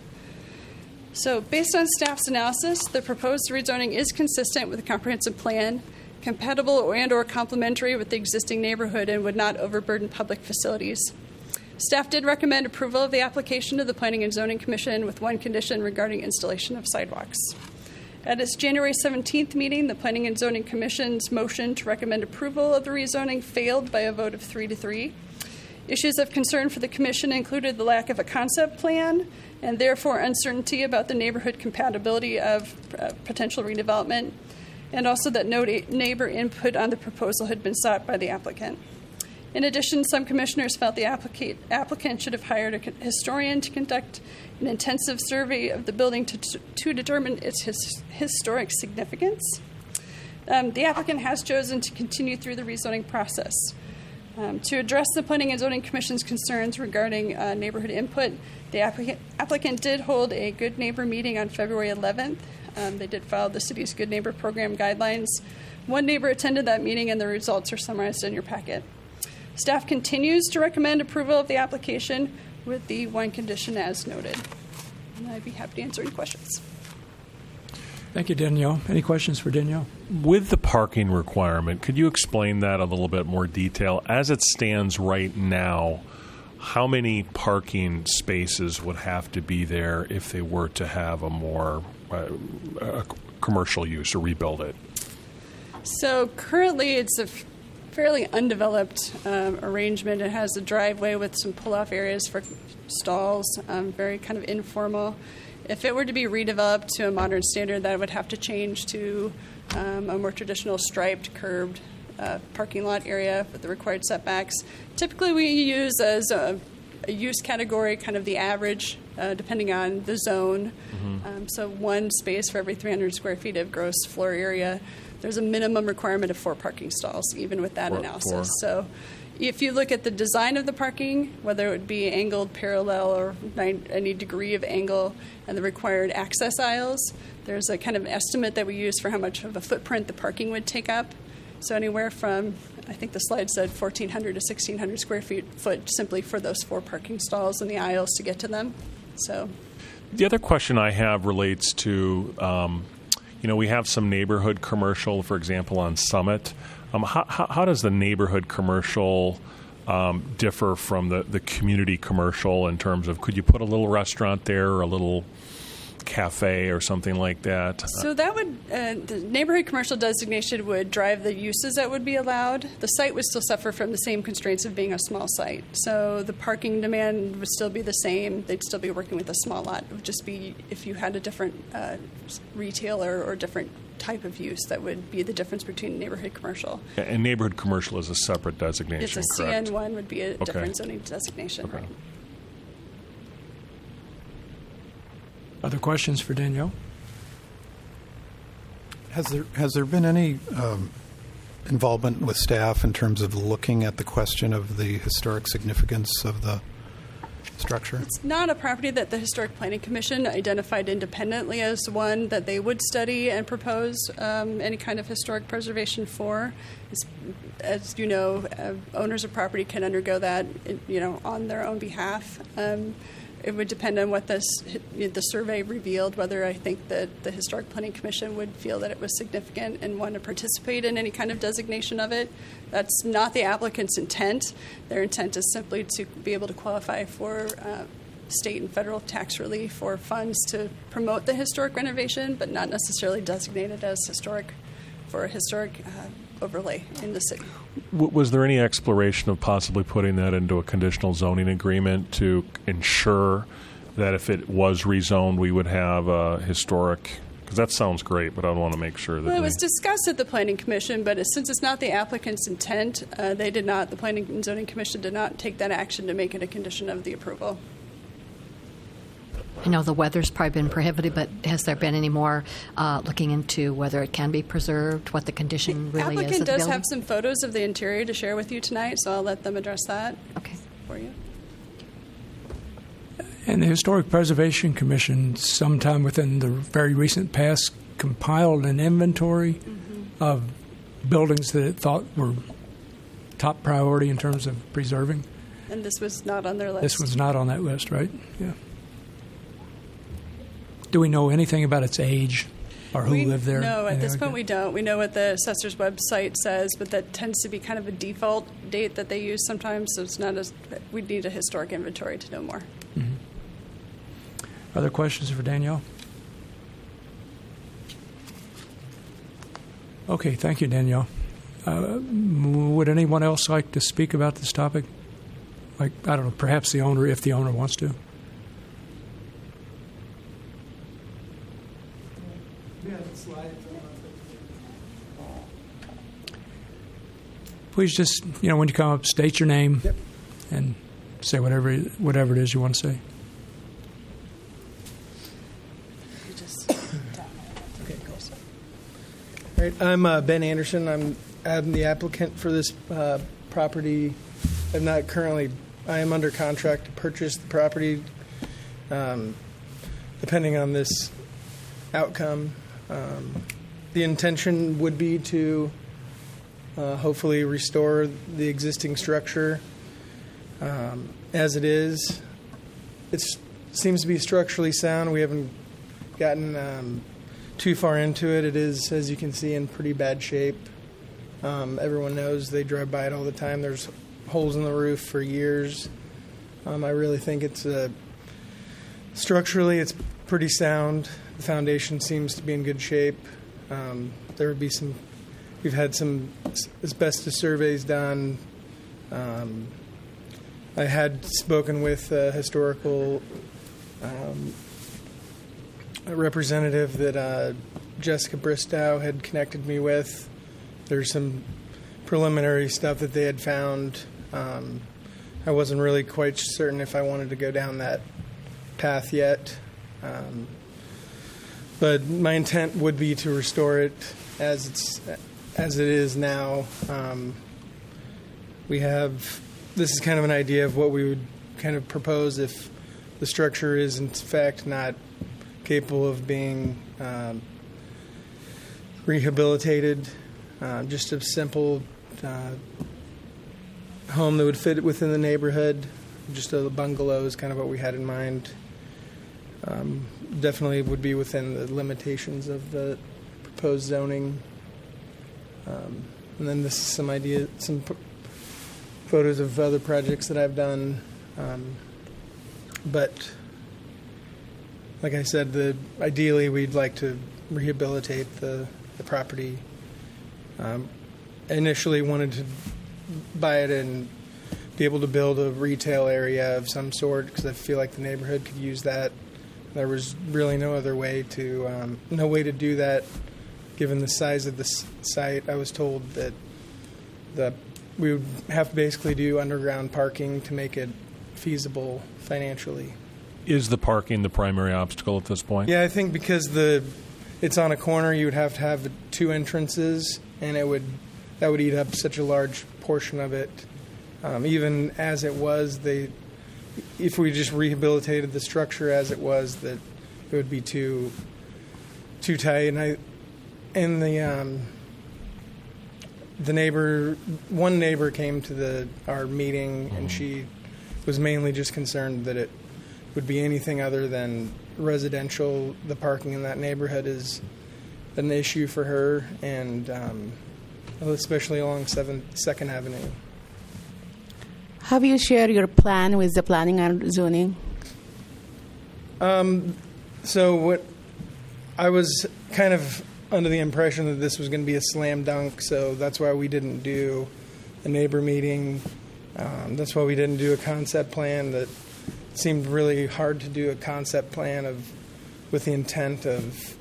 So, based on staff's analysis, the proposed rezoning is consistent with the comprehensive plan, compatible and/or complementary with the existing neighborhood, and would not overburden public facilities. Staff did recommend approval of the application to the Planning and Zoning Commission with one condition regarding installation of sidewalks. At its January 17th meeting, the Planning and Zoning Commission's motion to recommend approval of the rezoning failed by a vote of 3 to 3. Issues of concern for the Commission included the lack of a concept plan and therefore uncertainty about the neighborhood compatibility of uh, potential redevelopment, and also that no neighbor input on the proposal had been sought by the applicant. In addition, some commissioners felt the applicant should have hired a historian to conduct an intensive survey of the building to, to determine its his, historic significance. Um, the applicant has chosen to continue through the rezoning process. Um, to address the Planning and Zoning Commission's concerns regarding uh, neighborhood input, the applicant, applicant did hold a Good Neighbor meeting on February 11th. Um, they did follow the city's Good Neighbor program guidelines. One neighbor attended that meeting, and the results are summarized in your packet. Staff continues to recommend approval of the application with the one condition as noted. And I'd be happy to answer any questions. Thank you, Danielle. Any questions for Danielle? With the parking requirement, could you explain that a little bit more detail? As it stands right now, how many parking spaces would have to be there if they were to have a more uh, a commercial use or rebuild it? So currently, it's a f- fairly undeveloped um, arrangement. It has a driveway with some pull-off areas for stalls, um, very kind of informal. If it were to be redeveloped to a modern standard, that would have to change to um, a more traditional striped, curbed uh, parking lot area with the required setbacks. Typically, we use as a, a use category kind of the average, uh, depending on the zone. Um, so, one space for every 300 square feet of gross floor area. There's a minimum requirement of four parking stalls, even with that Four- analysis. four. So, if you look at the design of the parking, whether it would be angled, parallel, or nine, any degree of angle, and the required access aisles, there's a kind of estimate that we use for how much of a footprint the parking would take up. So anywhere from, I think the slide said 1,400 to 1,600 square feet foot simply for those four parking stalls and the aisles to get to them. So The other question I have relates to, um, you know, we have some neighborhood commercial, for example, on Summit. Um, how, how, does the neighborhood commercial um, differ from the, the community commercial in terms of could you put a little restaurant there or a little cafe or something like that? So that would uh, the neighborhood commercial designation would drive the uses that would be allowed. The site would still suffer from the same constraints of being a small site. So the parking demand would still be the same. They'd still be working with a small lot. It would just be if you had a different uh, retailer or different type of use that would be the difference between neighborhood commercial. and neighborhood commercial is a separate designation. It's a correct? CN one would be a Okay. different zoning designation. Okay. Right. Other questions for Danielle? Has there has there been any um, involvement with staff in terms of looking at the question of the historic significance of the structure? It's not a property that the Historic Planning Commission identified independently as one that they would study and propose um, any kind of historic preservation for. As, as you know, uh, owners of property can undergo that, you know, on their own behalf. Um, it would depend on what this, the survey revealed, whether I think that the Historic Planning Commission would feel that it was significant and want to participate in any kind of designation of it. That's not the applicant's intent. Their intent is simply to be able to qualify for uh, state and federal tax relief or funds to promote the historic renovation, but not necessarily designate it as historic for a historic uh, overlay in the city. W- was there any exploration of possibly putting that into a conditional zoning agreement to ensure that if it was rezoned, we would have a historic? Because that sounds great, but I want to make sure that Well, it was discussed at the Planning Commission, but since it's not the applicant's intent, uh, they did not, the Planning and Zoning Commission did not take that action to make it a condition of the approval. I know the weather's probably been prohibitive, but has there been any more uh, looking into whether it can be preserved, what the condition The really is applicant of the does have some photos of the interior to share with you tonight, so I'll let them address that Okay. for you. And the Historic Preservation Commission, sometime within the very recent past, compiled an inventory of buildings that it thought were top priority in terms of preserving. And this was not on their list. This was not on that list, right? Yeah. Do we know anything about its age or who we, lived there? No, at this like point that? we don't. We know what the assessor's website says, but that tends to be kind of a default date that they use sometimes. So it's not as we need a historic inventory to know more. Other questions for Danielle? Okay, thank you, Danielle. Uh, would anyone else like to speak about this topic? Like, I don't know, perhaps the owner, if the owner wants to. Please just, you know, when you come up, state your name and say whatever whatever it is you want to say. Great. (coughs) I'm uh, Ben Anderson. I'm, I'm the applicant for this uh, property. I'm not currently. I am under contract to purchase the property. Um, depending on this outcome, um, the intention would be to uh, hopefully restore the existing structure um, as it is. It seems to be structurally sound. We haven't gotten um, too far into it. It is, as you can see, in pretty bad shape. Um, everyone knows they drive by it all the time. There's holes in the roof for years. Um, I really think it's a, structurally it's pretty sound. The foundation seems to be in good shape. Um, there would be some. We've had some asbestos surveys done. Um, I had spoken with a historical um, a representative that uh, Jessica Bristow had connected me with. There's some preliminary stuff that they had found. Um, I wasn't really quite certain if I wanted to go down that path yet. Um, but my intent would be to restore it as it's as it is now. Um, we have this is kind of an idea of what we would kind of propose if the structure is in fact not capable of being um, rehabilitated. Uh, just a simple uh, home that would fit within the neighborhood. Just a bungalow is kind of what we had in mind. Um, definitely would be within the limitations of the proposed zoning. Um, and then this is some idea, some p- photos of other projects that I've done. Um, but like I said, the ideally we'd like to rehabilitate the, the property. Um, initially wanted to buy it and be able to build a retail area of some sort because I feel like the neighborhood could use that. There was really no other way to um, no way to do that, given the size of the site. I was told that the we would have to basically do underground parking to make it feasible financially. Is the parking the primary obstacle at this point? Yeah, I think because the it's on a corner, you would have to have two entrances, and it would that would eat up such a large portion of it. Um, even as it was, they if we just rehabilitated the structure as it was, that it would be too too tight. And I and the um, the neighbor, one neighbor came to the our meeting, and she was mainly just concerned that it would be anything other than residential. The parking in that neighborhood is an issue for her, and um, especially along Seventh Second Avenue. Have you shared your plan with the planning and zoning? Um, so what I was kind of under the impression that this was going to be a slam dunk, so that's why we didn't do a neighbor meeting. Um, that's why we didn't do a concept plan. That seemed really hard to do a concept plan of with the intent of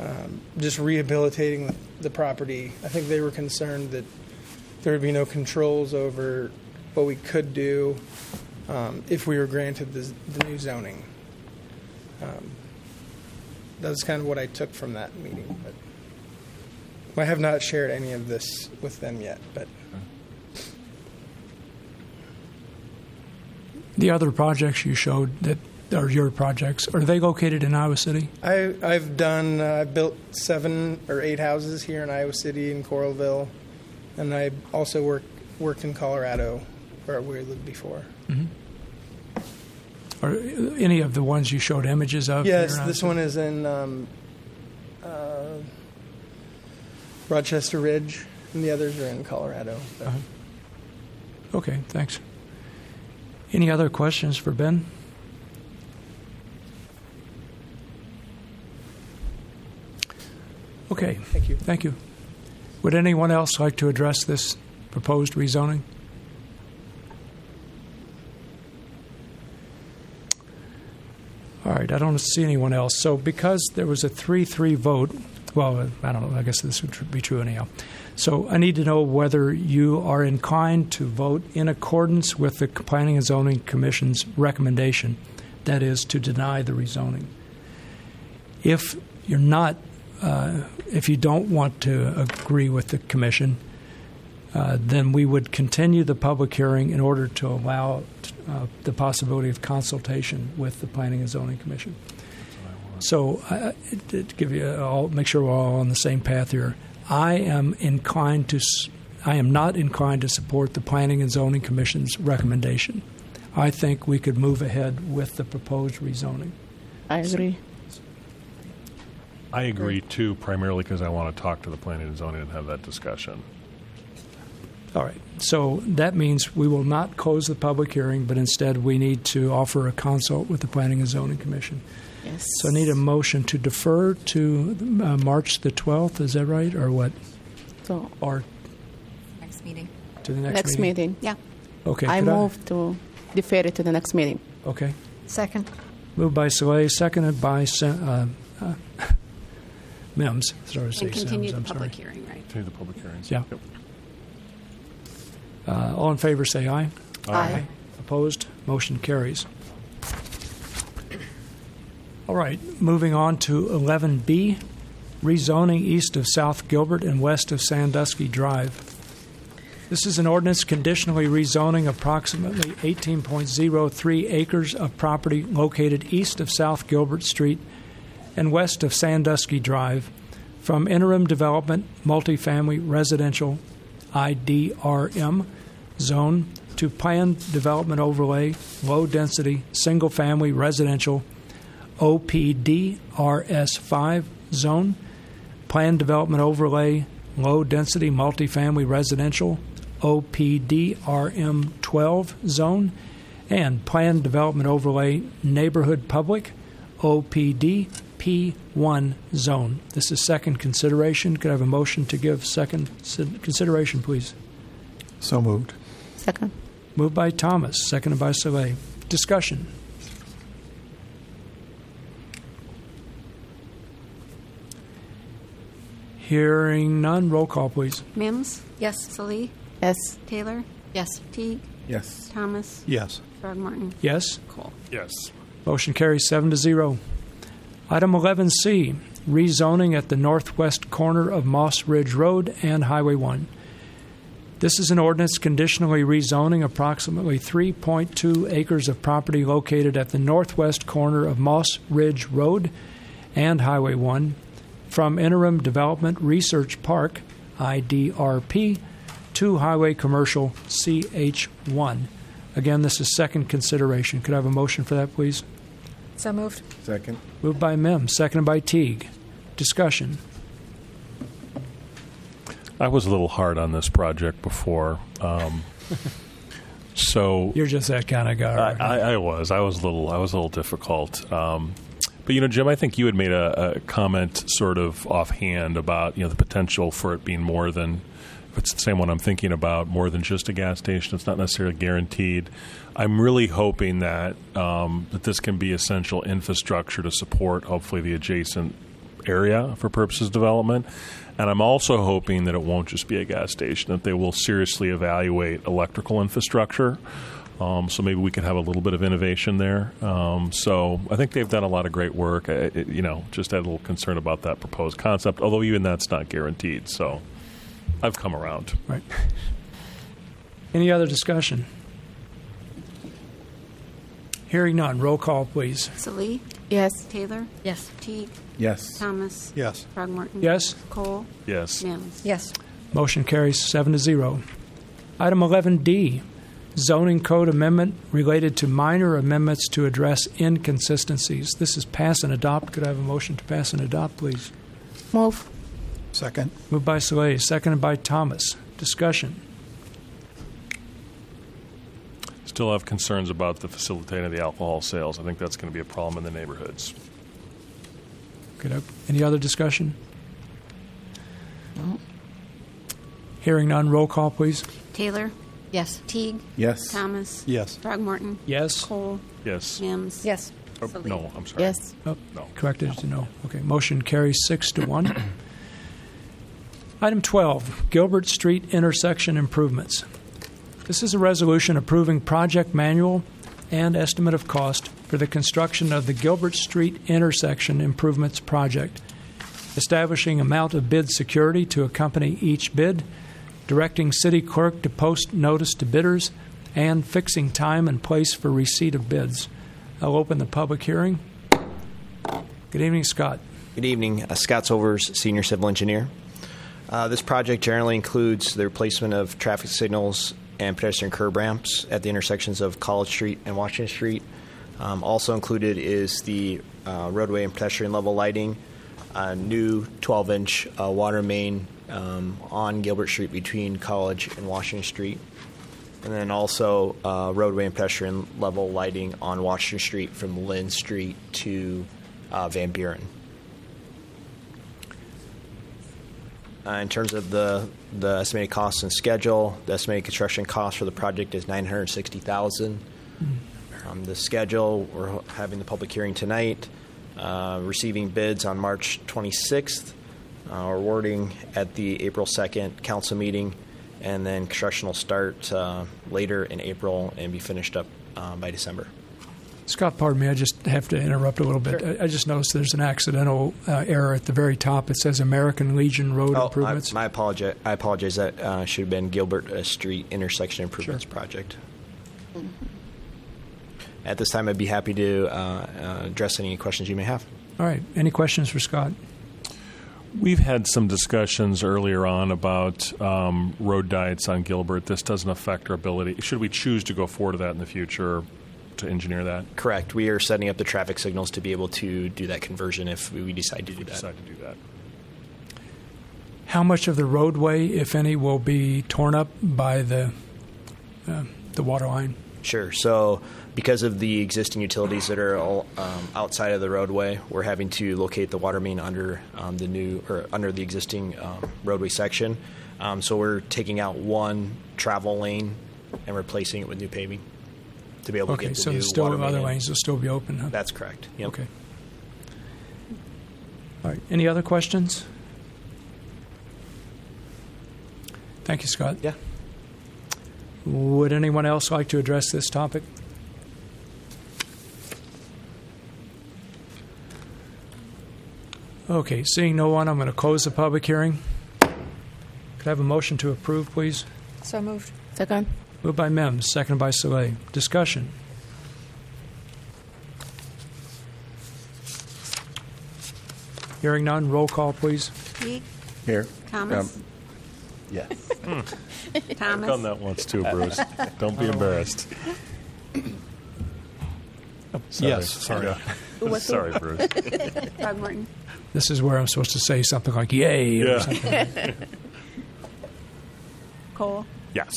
um, just rehabilitating the, the property. I think they were concerned that there would be no controls over what we could do um, if we were granted the, the new zoning. Um, that's kind of what I took from that meeting. But I have not shared any of this with them yet. But the other projects you showed that are your projects are they located in Iowa City? I, I've done uh, I built seven or eight houses here in Iowa City in Coralville, and I also worked worked in Colorado, where we lived before. Mm-hmm. Are any of the ones you showed images of? Yes, this one is in um, uh, Rochester Ridge, and the others are in Colorado. So. Uh-huh. Okay, thanks. Any other questions for Ben? Okay. Thank you. Thank you. Would anyone else like to address this proposed rezoning? All right, I don't see anyone else. So, because there was a 3 3 vote, well, I don't know, I guess this would be true anyhow. So, I need to know whether you are inclined to vote in accordance with the Planning and Zoning Commission's recommendation, that is, to deny the rezoning. If you're not uh, if you don't want to agree with the commission, uh, then we would continue the public hearing in order to allow uh, the possibility of consultation with the Planning and Zoning Commission. So, uh, to give you, I'll make sure we're all on the same path here. I am inclined to, s- I am not inclined to support the Planning and Zoning Commission's recommendation. I think we could move ahead with the proposed rezoning. I agree. I agree too, primarily because I want to talk to the planning and zoning and have that discussion. All right. So that means we will not close the public hearing, but instead we need to offer a consult with the Planning and Zoning Commission. Yes. So I need a motion to defer to uh, March the 12th, is that right? Or what? So Or Next meeting. to the next, meeting. next meeting. Yeah. Okay. I could move to defer it to the next meeting. Okay. Second. Moved by Salih, seconded by Sim- uh, uh, (laughs) Mims. Sorry to say And continue Sims, the I'm public sorry. hearing, right? Continue the public hearings. Yeah. Yep. Uh, all in favor say aye. Aye. Opposed? Motion carries. All right, moving on to 11B, rezoning east of South Gilbert and west of Sandusky Drive. This is an ordinance conditionally rezoning approximately 18.03 acres of property located east of South Gilbert Street and west of Sandusky Drive from interim development multifamily residential IDRM zone to planned development overlay low density single family residential OPD RS5 zone, planned development overlay low density multifamily residential OPD RM12 zone, and planned development overlay neighborhood public OPD P1 zone. This is second consideration. Could I have a motion to give second consideration, please? So moved. Second. Moved by Thomas, seconded by Salih. Discussion. Hearing none, roll call, please. Mims, Yes. Salih, Yes. Taylor, Yes. Teague, Yes. Thomas, Yes. Throgmorton, Yes. Cole. Yes. Motion carries seven to zero. Item 11C, rezoning at the northwest corner of Moss Ridge Road and Highway 1. This is an ordinance conditionally rezoning approximately 3.2 acres of property located at the northwest corner of Moss Ridge Road and Highway 1 from Interim Development Research Park, IDRP, to Highway Commercial, CH1. Again, this is second consideration. Could I have a motion for that, please? So moved. Second. Moved by Mim, seconded by Teague. Discussion. I was a little hard on this project before. Um, (laughs) so You're just that kind of guy. I. I, I was. I was a little. I was a little difficult. Um, but you know, Jim, I think you had made a, a comment sort of offhand about you know the potential for it being more than. It's the same one I'm thinking about, more than just a gas station. It's not necessarily guaranteed. I'm really hoping that um, that this can be essential infrastructure to support, hopefully, the adjacent area for purposes of development. And I'm also hoping that it won't just be a gas station; that they will seriously evaluate electrical infrastructure. Um, so maybe we could have a little bit of innovation there. Um, so I think they've done a lot of great work. I, it, you know, just had a little concern about that proposed concept, although even that's not guaranteed. So I've come around. Right. Any other discussion? Hearing none, roll call, please. Salih, Yes. Taylor, Yes. Teague, Yes. Thomas, Yes. Throgmorton, Yes. Cole, Yes. Mims. Yes. Motion carries seven to zero. Item 11D, zoning code amendment related to minor amendments to address inconsistencies. This is pass and adopt. Could I have a motion to pass and adopt, please? Move. Second. Moved by Salih, seconded by Thomas. Discussion. Still have concerns about the facilitating of the alcohol sales. I think that's going to be a problem in the neighborhoods. Could I, any other discussion? Hearing none, roll call, please. Taylor, Yes. Teague, Yes. Thomas, Yes. Throgmorton, Yes. Cole, Yes. Mims. Yes. Oh, Salih. no, I'm sorry. Yes. Oh, No. corrected to no. Okay, motion carries six to one. Item 12, Gilbert Street intersection improvements. This is a resolution approving project manual and estimate of cost for the construction of the Gilbert Street intersection improvements project. establishing amount of bid security to accompany each bid, directing city clerk to post notice to bidders, and fixing time and place for receipt of bids. I'll open the public hearing. Good evening, Scott. Good evening. Uh, Scott Sovers, Senior Civil Engineer. Uh, this project generally includes the replacement of traffic signals and pedestrian curb ramps at the intersections of College Street and Washington Street. Um, also included is the uh, roadway and pedestrian level lighting, new 12 inch uh, water main um, on Gilbert Street between College and Washington Street. And then also uh, roadway and pedestrian level lighting on Washington Street from Lynn Street to uh, Van Buren. Uh, in terms of the, the estimated cost and schedule, the estimated construction cost for the project is 960000 mm-hmm. um, The schedule, we're having the public hearing tonight, uh, receiving bids on March 26th, uh, or wording at the April 2nd council meeting, and then construction will start uh, later in April and be finished up uh, by December. Scott, pardon me, I just have to interrupt a little bit. Sure. I, just noticed there's an accidental uh, error at the very top. It says American Legion Road oh, Improvements. I, my apologize. I apologize. That uh, should have been Gilbert uh, Street Intersection Improvements sure. Project. At this time, I'd be happy to address any questions you may have. All right. Any questions for Scott? We've had some discussions earlier on about um, road diets on Gilbert. This doesn't affect our ability. Should we choose to go forward to that in the future to engineer that? Correct. We are setting up the traffic signals to be able to do that conversion if we decide to do that. Decide to do that. How much of the roadway, if any, will be torn up by the uh, the water line? Sure. So, because of the existing utilities that are all, um, outside of the roadway, we're having to locate the water main under um, the new or under the existing um, roadway section. Um, so we're taking out one travel lane and replacing it with new paving to be able to Okay, get the so new there's still water main other in. lanes will still be open. Huh? That's correct. Yep. Okay. All right. Any other questions? Thank you, Scott. Yeah. Would anyone else like to address this topic? Okay, seeing no one, I'm going to close the public hearing. Could I have a motion to approve, please? So moved. Second. Moved by Mims, seconded by Salih. Discussion. Hearing none, roll call, please. Teague, Here. Thomas, Um, yes. (laughs) I've Thomas, done that once too, Bruce. Don't be embarrassed. Oh, sorry. Yes, sorry. Yeah. sorry, Bruce. (laughs) Throgmorton, This is where I'm supposed to say something like "yay" or Yeah. something. (laughs) Cole, Yes.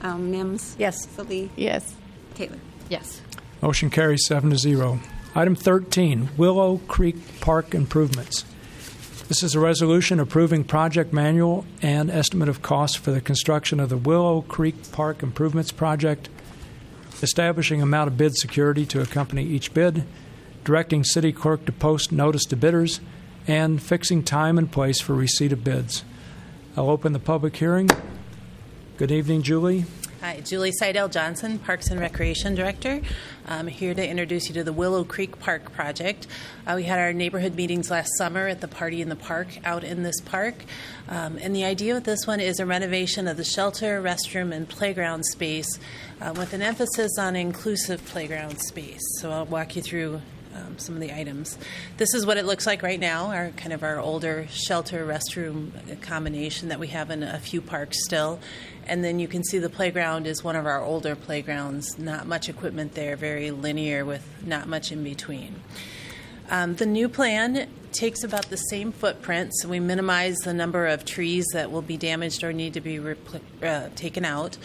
um, Mims, Yes. Salih, Yes. Taylor. Yes. Motion carries seven to zero. Item 13, Willow Creek Park improvements. This is a resolution approving project manual and estimate of cost for the construction of the Willow Creek Park Improvements Project, establishing amount of bid security to accompany each bid, directing city clerk to post notice to bidders, and fixing time and place for receipt of bids. I'll open the public hearing. Good evening, Julie. Hi, Juli Seydel Johnson, Parks and Recreation Director. I'm here to introduce you to the Willow Creek Park project. Uh, we had our neighborhood meetings last summer at the Party in the Park out in this park. Um, and the idea with this one is a renovation of the shelter, restroom, and playground space uh, with an emphasis on inclusive playground space. So I'll walk you through um, some of the items. This is what it looks like right now, our kind of our older shelter restroom combination that we have in a few parks still. And then you can see the playground is one of our older playgrounds, not much equipment there, very linear with not much in between. Um, the new plan takes about the same footprint, so we minimize the number of trees that will be damaged or need to be repl- uh, taken out.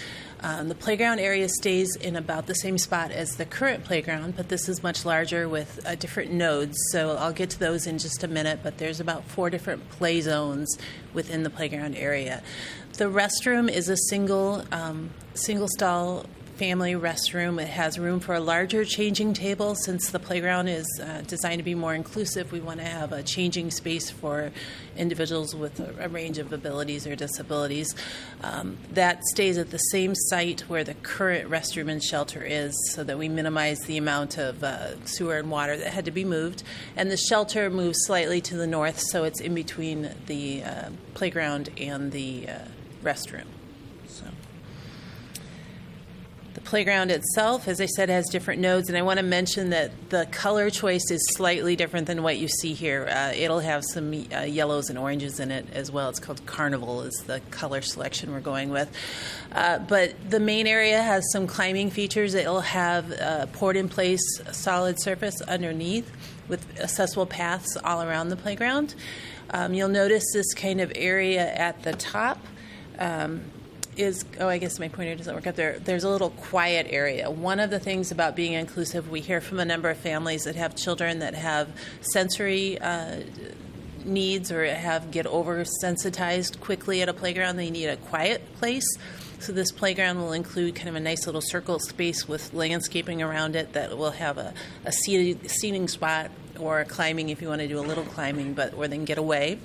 Um, the playground area stays in about the same spot as the current playground, but this is much larger with uh, different nodes. So I'll get to those in just a minute, but there's about four different play zones within the playground area. The restroom is a single um, single stall family restroom. It has room for a larger changing table since the playground is uh, designed to be more inclusive. We want to have a changing space for individuals with a, a range of abilities or disabilities. Um, that stays at the same site where the current restroom and shelter is so that we minimize the amount of uh, sewer and water that had to be moved. And the shelter moves slightly to the north so it's in between the uh, playground and the uh, restroom. So. The playground itself, as I said, has different nodes, and I want to mention that the color choice is slightly different than what you see here. Uh, it'll have some uh, yellows and oranges in it as well. It's called Carnival, is the color selection we're going with. Uh, but the main area has some climbing features. It'll have uh, poured in place solid surface underneath with accessible paths all around the playground. Um, you'll notice this kind of area at the top. Um, is oh I guess my pointer doesn't work up there. There's a little quiet area. One of the things about being inclusive, we hear from a number of families that have children that have sensory uh, needs or have get oversensitized quickly at a playground. They need a quiet place. So this playground will include kind of a nice little circle space with landscaping around it that will have a, a seating spot or a climbing if you want to do a little climbing, but where they can get away.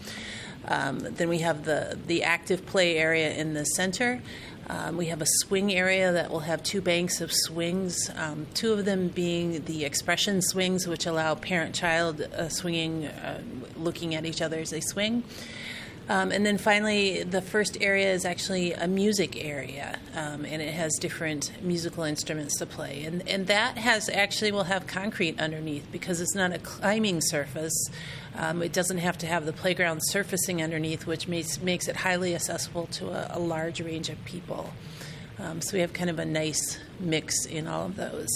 Um, then we have the, the active play area in the center. Um, we have a swing area that will have two banks of swings, um, two of them being the expression swings, which allow parent child uh, swinging, uh, looking at each other as they swing. Um, and then finally, the first area is actually a music area, um, and it has different musical instruments to play. And, and that has actually will have concrete underneath because it's not a climbing surface. Um, it doesn't have to have the playground surfacing underneath, which makes, makes it highly accessible to a, a large range of people. Um, so we have kind of a nice mix in all of those.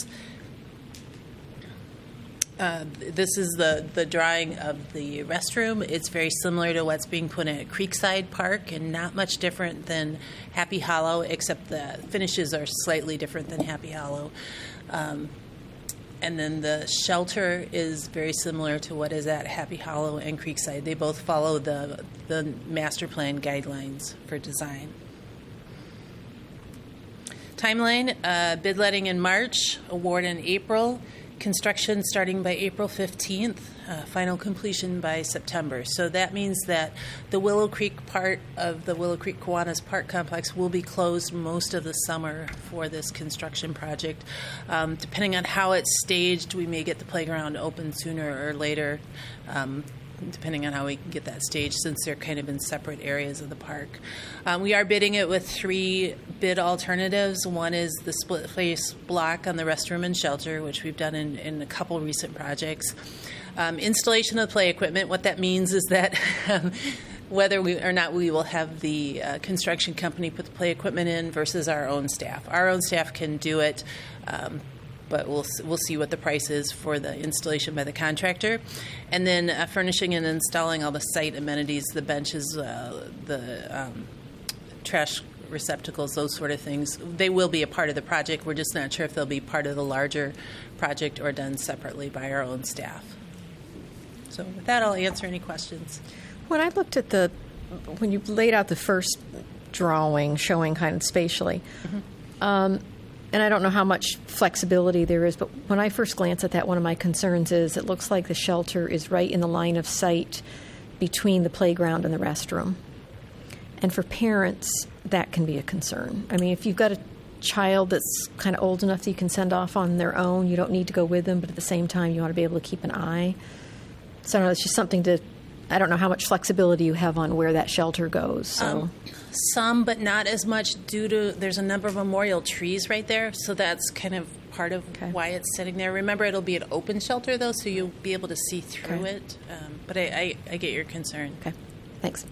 Uh, this is the, the drawing of the restroom. It's very similar to what's being put in at Creekside Park and not much different than Happy Hollow, except the finishes are slightly different than Happy Hollow. Um, and then the shelter is very similar to what is at Happy Hollow and Creekside. They both follow the, the master plan guidelines for design. Timeline uh, bid letting in March, award in April, construction starting by April 15th, uh, final completion by September. So that means that the Willow Creek part of the Willow Creek Kiwanis Park Complex will be closed most of the summer for this construction project. Um, depending on how it's staged, we may get the playground open sooner or later. Um, depending on how we can get that staged, since they're kind of in separate areas of the park. Um, we are bidding it with three bid alternatives. One is the split face block on the restroom and shelter, which we've done in, in a couple recent projects. Um, installation of play equipment, what that means is that. (laughs) Um, whether we or not we will have the uh, construction company put the play equipment in versus our own staff. Our own staff can do it. Um, but we'll we'll see what the price is for the installation by the contractor, and then uh, furnishing and installing all the site amenities, the benches, uh, the um, trash receptacles, those sort of things. They will be a part of the project. We're just not sure if they'll be part of the larger project or done separately by our own staff. So with that, I'll answer any questions. When I looked at the when you laid out the first drawing showing kind of spatially. Mm-hmm. Um, and I don't know how much flexibility there is, but when I first glance at that, one of my concerns is it looks like the shelter is right in the line of sight between the playground and the restroom. And for parents, that can be a concern. I mean, if you've got a child that's kind of old enough that you can send off on their own, you don't need to go with them, but at the same time, you want to be able to keep an eye. So I don't know, it's just something to I don't know how much flexibility you have on where that shelter goes. So. Um, some, but not as much due to there's a number of memorial trees right there, so that's kind of part of okay. why it's sitting there. Remember, it'll be an open shelter though, so you'll be able to see through okay. it. Um, but I, I, I get your concern. Okay, thanks.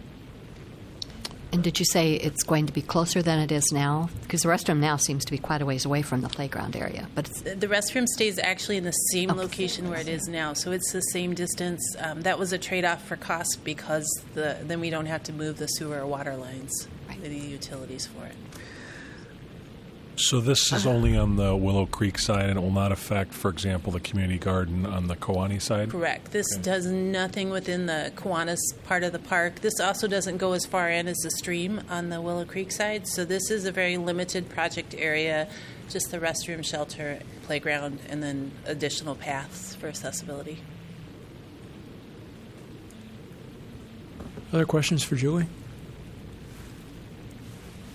And did you say it's going to be closer than it is now? Because the restroom now seems to be quite a ways away from the playground area. But the restroom stays actually in the same oh. location where it is now, so it's the same distance. Um, that was a trade-off for cost because the, then we don't have to move the sewer or water lines, right. the utilities for it. So this is uh-huh. only on the Willow Creek side, and it will not affect, for example, the community garden on the Kawani side? Correct. This does nothing within the Kiwanis part of the park. This also doesn't go as far in as the stream on the Willow Creek side. So this is a very limited project area, just the restroom, shelter, playground, and then additional paths for accessibility. Other questions for Juli?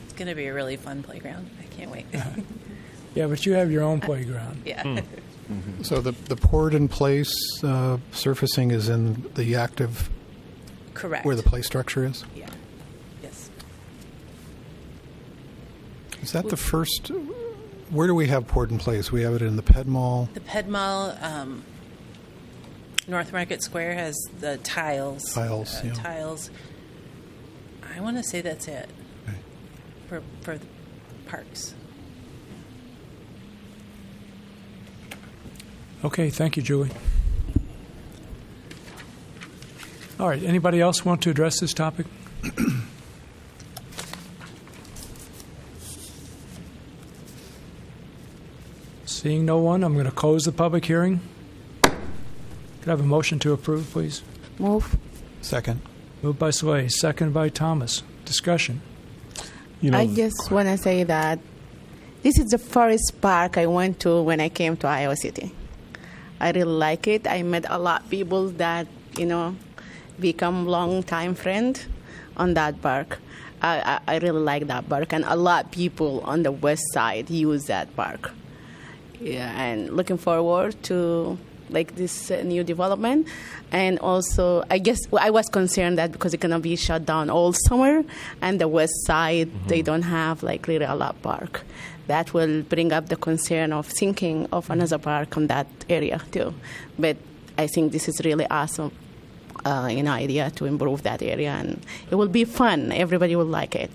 It's going to be a really fun playground. I can't wait. (laughs) Yeah, but you have your own playground. yeah. So the the poured in place uh, surfacing is in the active Correct. where the play structure is. Yeah. Yes. Is that the first? Where do we have poured in place? We have it in the Ped Mall. The Ped Mall, um, North Market Square has the tiles. Tiles, uh, yeah. Tiles. I want to say that's it for for the parks. Okay, thank you, Juli. All right, anybody else want to address this topic? (clears throat) Seeing no one, I'm going to close the public hearing. Could I have a motion to approve, please? Move. Second. Moved by Slay, second by Thomas. Discussion. You know, I just want to say that this is the first park I went to when I came to Iowa City. I really like it. I met a lot of people that you know become long time friend on that park. I, I, I really like that park, and a lot of people on the west side use that park. Yeah, and looking forward to like this uh, new development, and also I guess well, I was concerned that because it's gonna be shut down all summer, and the west side they don't have like really a lot park. That will bring up the concern of thinking of another park on that area too. But I think this is really awesome, uh, you know, idea to improve that area, and it will be fun. Everybody will like it.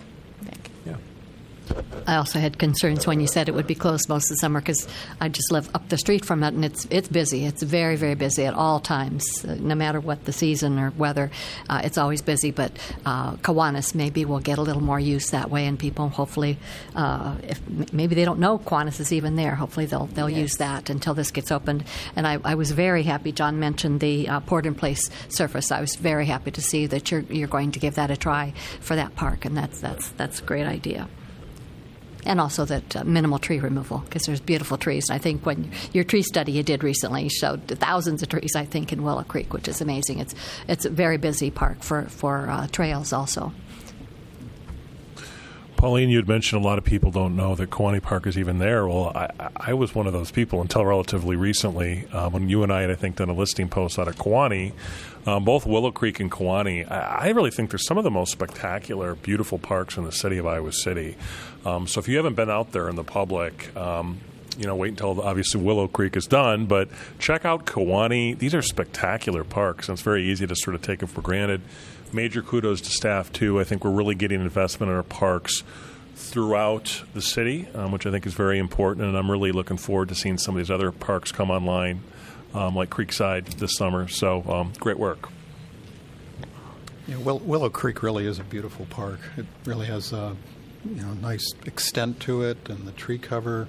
I also had concerns when you said it would be closed most of the summer because I just live up the street from it and it's it's busy. It's very very busy at all times, no matter what the season or weather. Uh, it's always busy. But uh, Kiwanis maybe will get a little more use that way, and people hopefully, uh, if maybe they don't know Kiwanis is even there, hopefully they'll they'll use that until this gets opened. And I, I was very happy. John mentioned the uh, poured in place surface. I was very happy to see that you're you're going to give that a try for that park, and that's that's that's a great idea and also that uh, minimal tree removal because there's beautiful trees. And I think when your tree study you did recently showed thousands of trees, I think, in Willow Creek, which is amazing. It's it's a very busy park for for uh, trails also. Pauline, you had mentioned a lot of people don't know that Kawani Park is even there. Well, I, I was one of those people until relatively recently uh, when you and I had, I think, done a listing post out of Kawani. Um, both Willow Creek and Kawani, I, I really think they're some of the most spectacular, beautiful parks in the city of Iowa City. Um, so if you haven't been out there in the public, um, you know, wait until obviously Willow Creek is done, but check out Kawani. These are spectacular parks, and it's very easy to sort of take them for granted. Major kudos to staff, too. I think we're really getting investment in our parks throughout the city, um, which I think is very important, and I'm really looking forward to seeing some of these other parks come online, um, like Creekside this summer. So, um, great work. Yeah, Will, Willow Creek really is a beautiful park. It really has a you know nice extent to it, and the tree cover.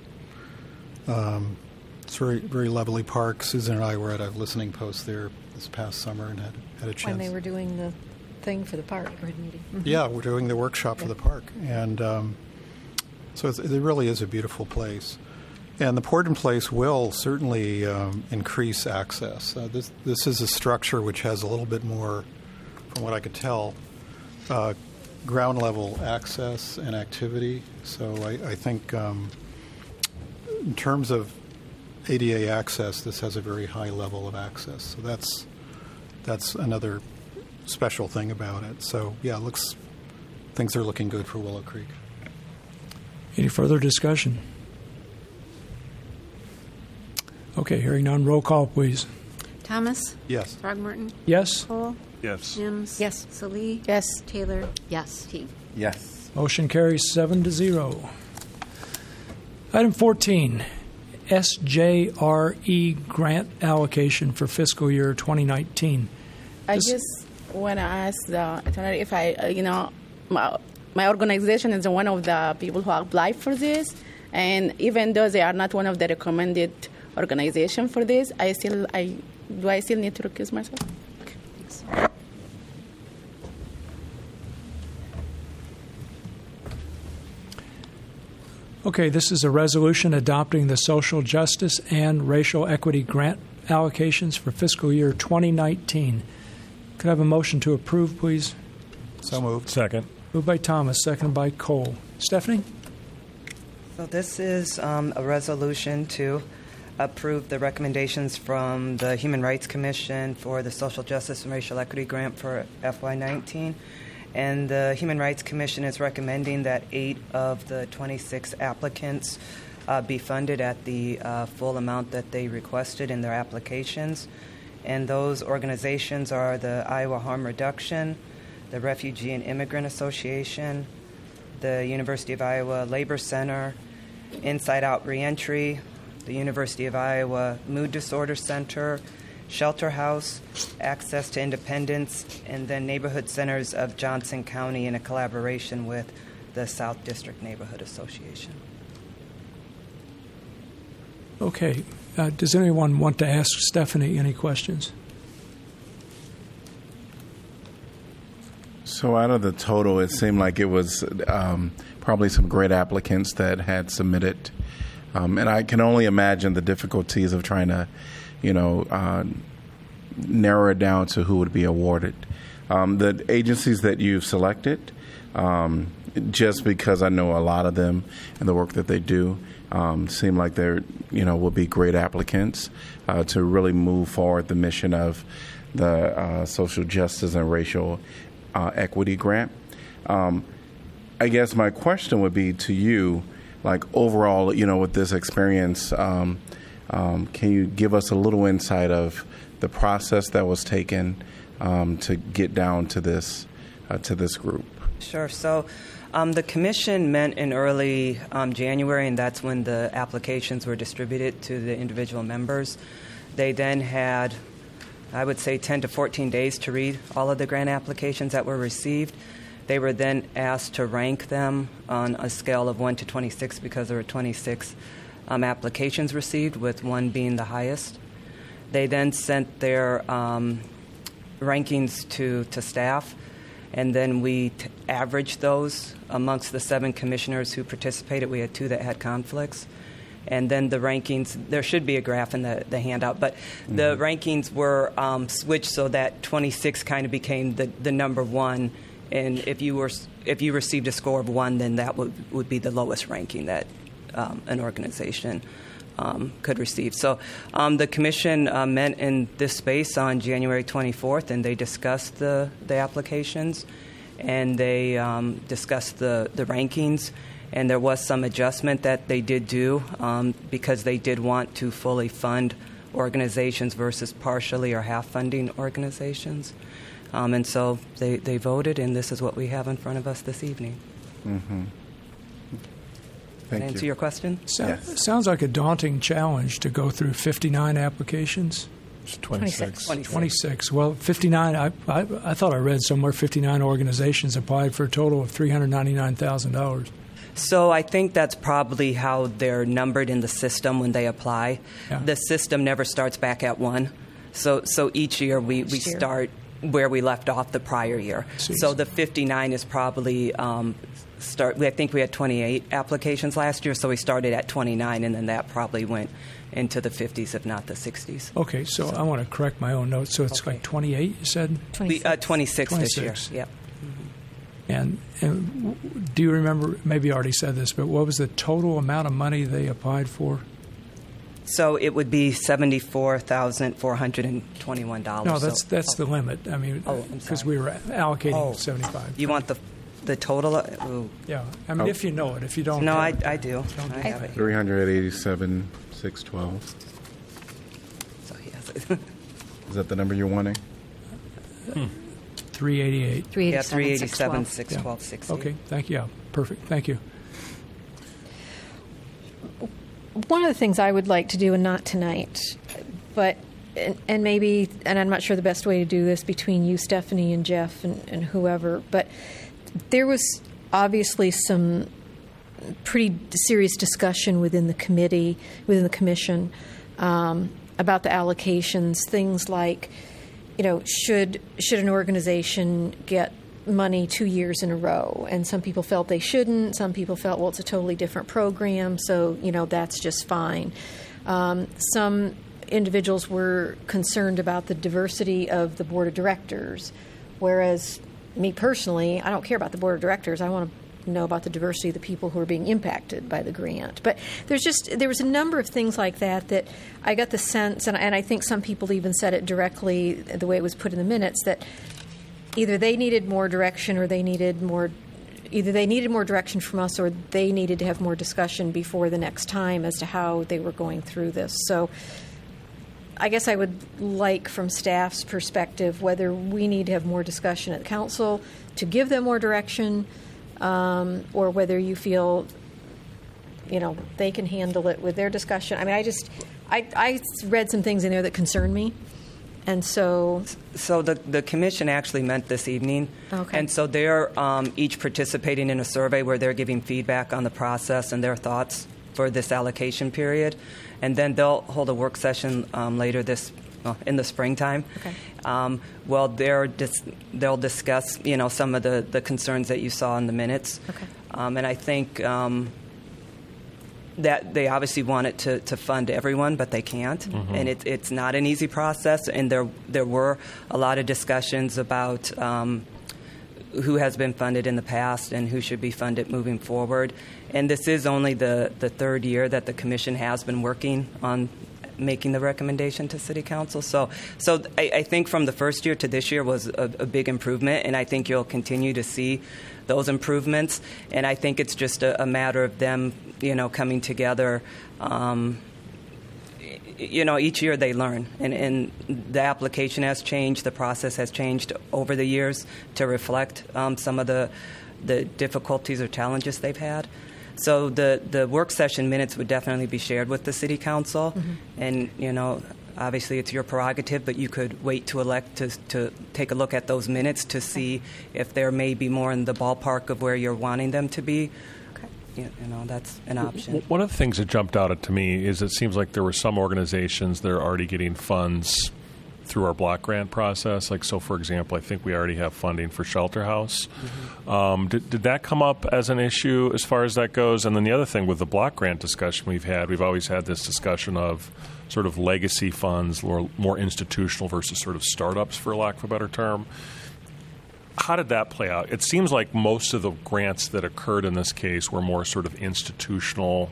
Um, it's very very lovely park. Susan and I were at a listening post there this past summer and had had a chance. When they were doing the thing for the park board meeting. Yeah, we're doing the workshop for the park, and um, so it's, it really is a beautiful place. And the poured in place will certainly um, increase access. Uh, this this is a structure which has a little bit more, from what I could tell, uh, ground level access and activity. So I, I think, um, in terms of ADA access, this has a very high level of access. So that's that's another special thing about it. So yeah, it looks things are looking good for Willow Creek. Any further discussion? Okay, hearing none, roll call, please. Thomas? Yes. Throgmorton? Yes. Cole? Yes. Mims? Yes. Salih? Yes. Taylor? Yes. Teague? Yes. Motion carries seven to zero. Item 14, SJRE E grant allocation for fiscal year 2019. I Just- just want to ask the attorney if I, uh, you know, my, my organization is one of the people who applied for this, And even though they are not one of the recommended organization for this, I still I do I still need to recuse myself? Okay, this is a resolution adopting the social justice and racial equity grant allocations for fiscal year 2019. Could I have a motion to approve, please? So moved. Second. Moved by Thomas, seconded by Cole. Stephanie? So this is um, a resolution to approve the recommendations from the Human Rights Commission for the Social Justice and Racial Equity Grant for FY19. And the Human Rights Commission is recommending that eight of the 26 applicants uh, be funded at the uh, full amount that they requested in their applications. And those organizations are the Iowa Harm Reduction, the Refugee and Immigrant Association, the University of Iowa Labor Center, Inside Out Reentry, the University of Iowa Mood Disorder Center, Shelter House, Access to Independence, and then Neighborhood Centers of Johnson County in a collaboration with the South District Neighborhood Association. Okay. Uh, does anyone want to ask Stephanie any questions? So, out of the total, it seemed like it was um, probably some great applicants that had submitted. Um, and I can only imagine the difficulties of trying to, you know, uh, narrow it down to who would be awarded. Um, the agencies that you've selected, um, just because I know a lot of them and the work that they do, um, seem like they're, you know, will be great applicants uh, to really move forward the mission of the uh, social justice and racial uh, equity grant. Um, I guess my question would be to you, like overall, you know, with this experience, um, um, can you give us a little insight of the process that was taken um, to get down to this uh, to this group? Sure. So. Um, the commission met in early um, January, and that's when the applications were distributed to the individual members. They then had I would say 10 to 14 days to read all of the grant applications that were received. They were then asked to rank them on a scale of 1 to 26 because there were 26 um, applications received, with one being the highest. They then sent their um, rankings to, to staff, and then we t- averaged those amongst the seven commissioners who participated. We had two that had conflicts and then the rankings. There should be a graph in the, the handout, but mm-hmm. the rankings were um, switched so that 26 kind of became the, the number one. And if you were if you received a score of one, then that would would be the lowest ranking that um, an organization um, could receive. So um, the commission uh, met in this space on January 24th, and they discussed the the applications, and they um, discussed the the rankings and there was some adjustment that they did do um, because they did want to fully fund organizations versus partially or half funding organizations. Um, and so they, they voted, and this is what we have in front of us this evening. Mm-hmm. Thank answer you. your question? So, yes. Sounds like a daunting challenge to go through 59 applications. 26. 26. 26. Well, 59, I, I, I thought I read somewhere 59 organizations applied for a total of $399,000. So I think that's probably how they're numbered in the system when they apply. Yeah. The system never starts back at one. So so each year we, we year. start where we left off the prior year. See. So the 59 is probably um, start. I think we had 28 applications last year, so we started at 29, and then that probably went into the 50s, if not the 60s. Okay, so, I want to correct my own notes. So it's Okay. like 28, you said? We, uh, 26, this year. 26. Yep. And, and do you remember, maybe you already said this, but what was the total amount of money they applied for? So it would be $74,421. No, that's So- that's the limit. I mean, Oh, because sorry. we were allocating Oh. 75. You want the the total? Uh, ooh. Yeah, I mean, Oh. if you know it. If you don't No, know I, it, I do. don't I do have it. 387, 612. So he has it. Is that the number you're wanting? 388. Yeah, 387, 387, 612. 612, 60. Okay, thank you. Yeah, perfect. Thank you. One of the things I would like to do, and not tonight, but and, and maybe, and I'm not sure the best way to do this between you, Stephanie, and Geoff, and, and whoever, but there was obviously some pretty serious discussion within the committee, within the commission, um, about the allocations. Things like, you know, should should an organization get money two years in a row? And some people felt they shouldn't. Some people felt, well, it's a totally different program, so you know that's just fine. Um, some individuals were concerned about the diversity of the board of directors, whereas me personally, I don't care about the board of directors. I want to know about the diversity of the people who are being impacted by the grant. But there's just there was a number of things like that that I got the sense, and, and I think some people even said it directly the way it was put in the minutes that either they needed more direction or they needed more either they needed more direction from us or they needed to have more discussion before the next time as to how they were going through this. So I guess I would like from staff's perspective whether we need to have more discussion at council to give them more direction um, or whether you feel you know they can handle it with their discussion. I mean, I just I, I read some things in there that concern me. And so, so the the commission actually met this evening, Okay. and so they're um, each participating in a survey where they're giving feedback on the process and their thoughts for this allocation period, and then they'll hold a work session um, later this well, in the springtime. Okay. Um, well, they're dis- they'll discuss you know some of the, the concerns that you saw in the minutes, Okay. um, and I think. Um, that they obviously want it to, to fund everyone, but they can't, Mhm. and it, it's not an easy process. And there there were a lot of discussions about um, who has been funded in the past and who should be funded moving forward. And this is only the, the third year that the commission has been working on making the recommendation to city council. So, so I, I think from the first year to this year was a, a big improvement, and I think you'll continue to see those improvements. And I think it's just a, a matter of them, you know, coming together. Um, you know, each year they learn, and, and the application has changed, the process has changed over the years to reflect um, some of the the difficulties or challenges they've had. So the the work session minutes would definitely be shared with the city council, Mhm. and you know. Obviously, it's your prerogative, but you could wait to elect to, to take a look at those minutes to see if there may be more in the ballpark of where you're wanting them to be. You, you know, that's an option. One of the things that jumped out at to me is it seems like there were some organizations that are already getting funds through our block grant process. Like, so for example, I think we already have funding for Shelter House. Um, did, did that come up as an issue as far as that goes? And then the other thing with the block grant discussion we've had, we've always had this discussion of sort of legacy funds, or more institutional versus sort of startups, for lack of a better term. How did that play out? It seems like most of the grants that occurred in this case were more sort of institutional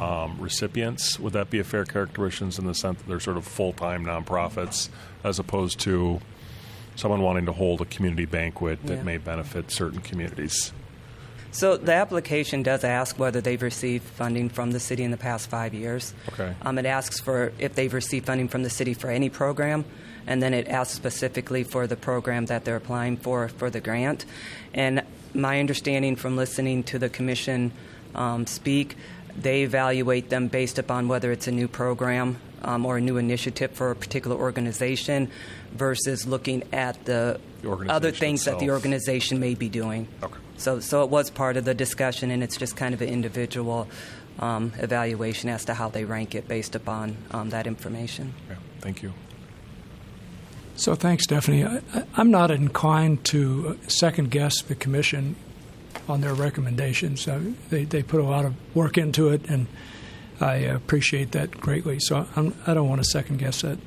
um, recipients. Would that be a fair characterization in the sense that they're sort of full time nonprofits as opposed to someone wanting to hold a community banquet that Yeah. may benefit certain communities? So the application does ask whether they've received funding from the city in the past five years. Okay. Um, it asks for if they've received funding from the city for any program, and then it asks specifically for the program that they're applying for for the grant. And my understanding from listening to the commission um, speak, they evaluate them based upon whether it's a new program um, or a new initiative for a particular organization versus looking at the, The other things that the organization may be doing. Okay. So, so it was part of the discussion, and it's just kind of an individual um, evaluation as to how they rank it based upon um, that information. Yeah, thank you. So thanks, Stephanie. I, I'm not inclined to second guess the commission on their recommendations. Uh, they they put a lot of work into it, and I appreciate that greatly. So I'm, I don't want to second guess that.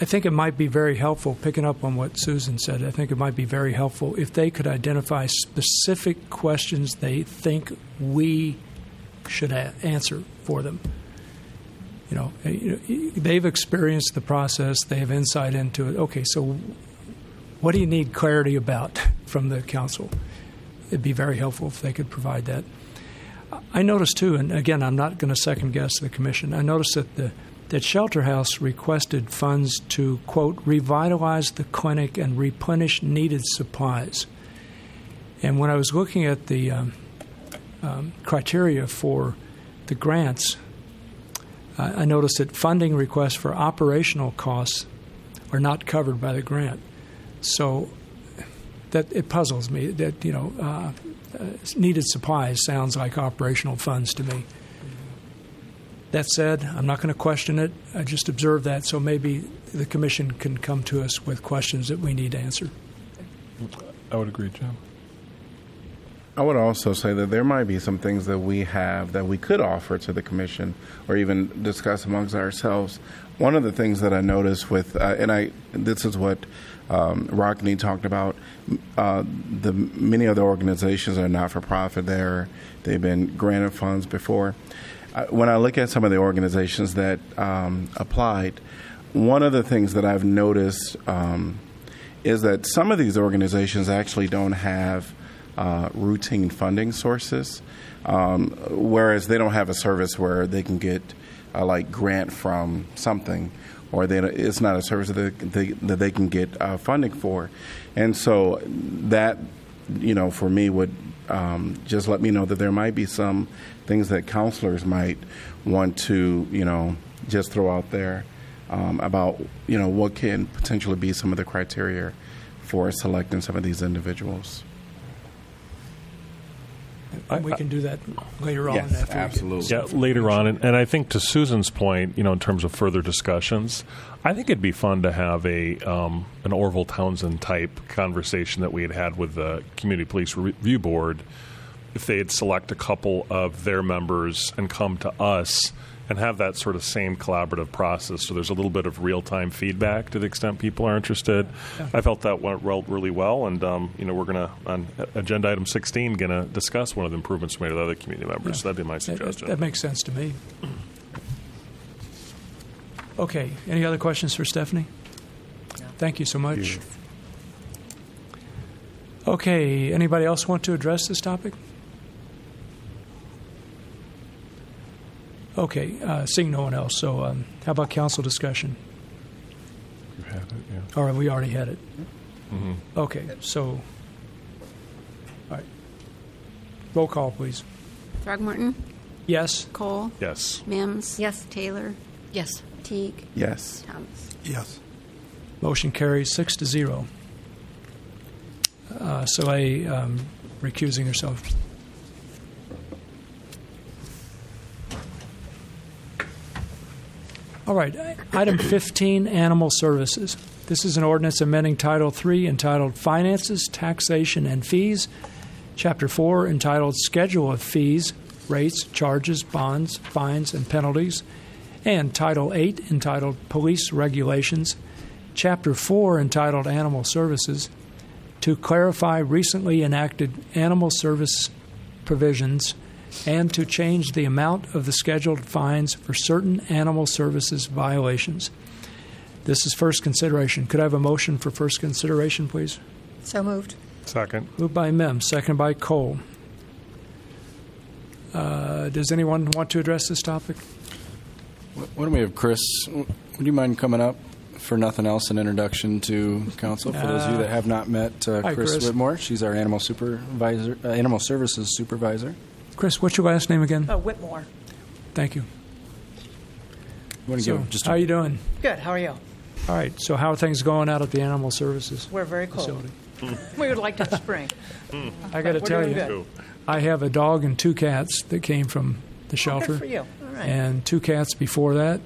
I think it might be very helpful, picking up on what Susan said, I think it might be very helpful if they could identify specific questions they think we should a- answer for them. You know, eh, they've experienced the process, they have insight into it. Okay, so what do you need clarity about (laughs) from the council? It'd be very helpful if they could provide that. I noticed too, and again, I'm not going to second guess the commission. I noticed that the that Shelter House requested funds to quote revitalize the clinic and replenish needed supplies. And when I was looking at the um, um, criteria for the grants, I I noticed that funding requests for operational costs are not covered by the grant. So that it puzzles me that you know uh, uh, needed supplies sounds like operational funds to me. That said, I'm not going to question it. I just observed that, so maybe the commission can come to us with questions that we need to answer. I would agree, Jim. I would also say that there might be some things that we have that we could offer to the commission or even discuss amongst ourselves. One of the things that I noticed with, uh, and I, this is what um, Rockne talked about, uh, the many of the organizations are not for profit. There, they've been granted funds before. Uh, when I look at some of the organizations that um, applied, one of the things that I've noticed um, is that some of these organizations actually don't have uh, routine funding sources, um, whereas they don't have a service where they can get uh, like grant from something, or they, it's not a service that they, that they can get uh, funding for, and so that you know for me would um, just let me know that there might be some things that counselors might want to you know just throw out there um, about you know what can potentially be some of the criteria for selecting some of these individuals. We can do that later on. Yes, after we absolutely. Yeah, later on, and, and I think to Susan's point, you know, in terms of further discussions, I think it'd be fun to have a um, an Orville Townsend type conversation that we had had with the Community Police Review Board. If they'd select a couple of their members and come to us and have that sort of same collaborative process, so there's a little bit of real time feedback to the extent people are interested. I felt that went really well, and um, you know, we're going to on agenda item 16 going to discuss one of the improvements made with other community members. So that'd be my That- that- suggestion. That makes sense to me. Okay, any other questions for Stephanie? Thank you so much. Okay, anybody else want to address this topic? Okay, uh, seeing no one else, so um, how about council discussion? You've had it, yeah. All right, we already had it. Mhm. Okay, so, all right. Roll call, please. Throgmorton, Yes? Cole, Yes. Mims. Yes. Taylor. Yes. Teague. Yes. Thomas. Yes. Motion carries six to zero. Uh, Salih um, recusing herself. All right, item 15, Animal Services. This is an ordinance amending Title III entitled Finances, Taxation, and Fees, Chapter 4 entitled Schedule of Fees, Rates, Charges, Bonds, Fines, and Penalties, and Title 8 entitled Police Regulations, Chapter 4 entitled Animal Services, to clarify recently enacted animal service provisions and to change the amount of the scheduled fines for certain animal services violations. This is first consideration. Could I have a motion for first consideration, please? So moved. Second. Moved by Mims, second by Cole. Uh, does anyone want to address this topic? Why don't we have Chris? Would you mind coming up for nothing else? An introduction to council for those of you that have not met uh, Hi, Chris, Chris. Whitmore. She's our animal supervisor, uh, animal services supervisor. Chris, what's your last name again? Oh, Whitmore. Thank you. You want to So, give just how are you doing? Good. How are you? All right. So, how are things going out at the Animal Services We're very cold. facility? (laughs) We would like to spring. I got to tell you, good. I have a dog and two cats that came from the shelter. Oh, good for you. All right. And two cats before that.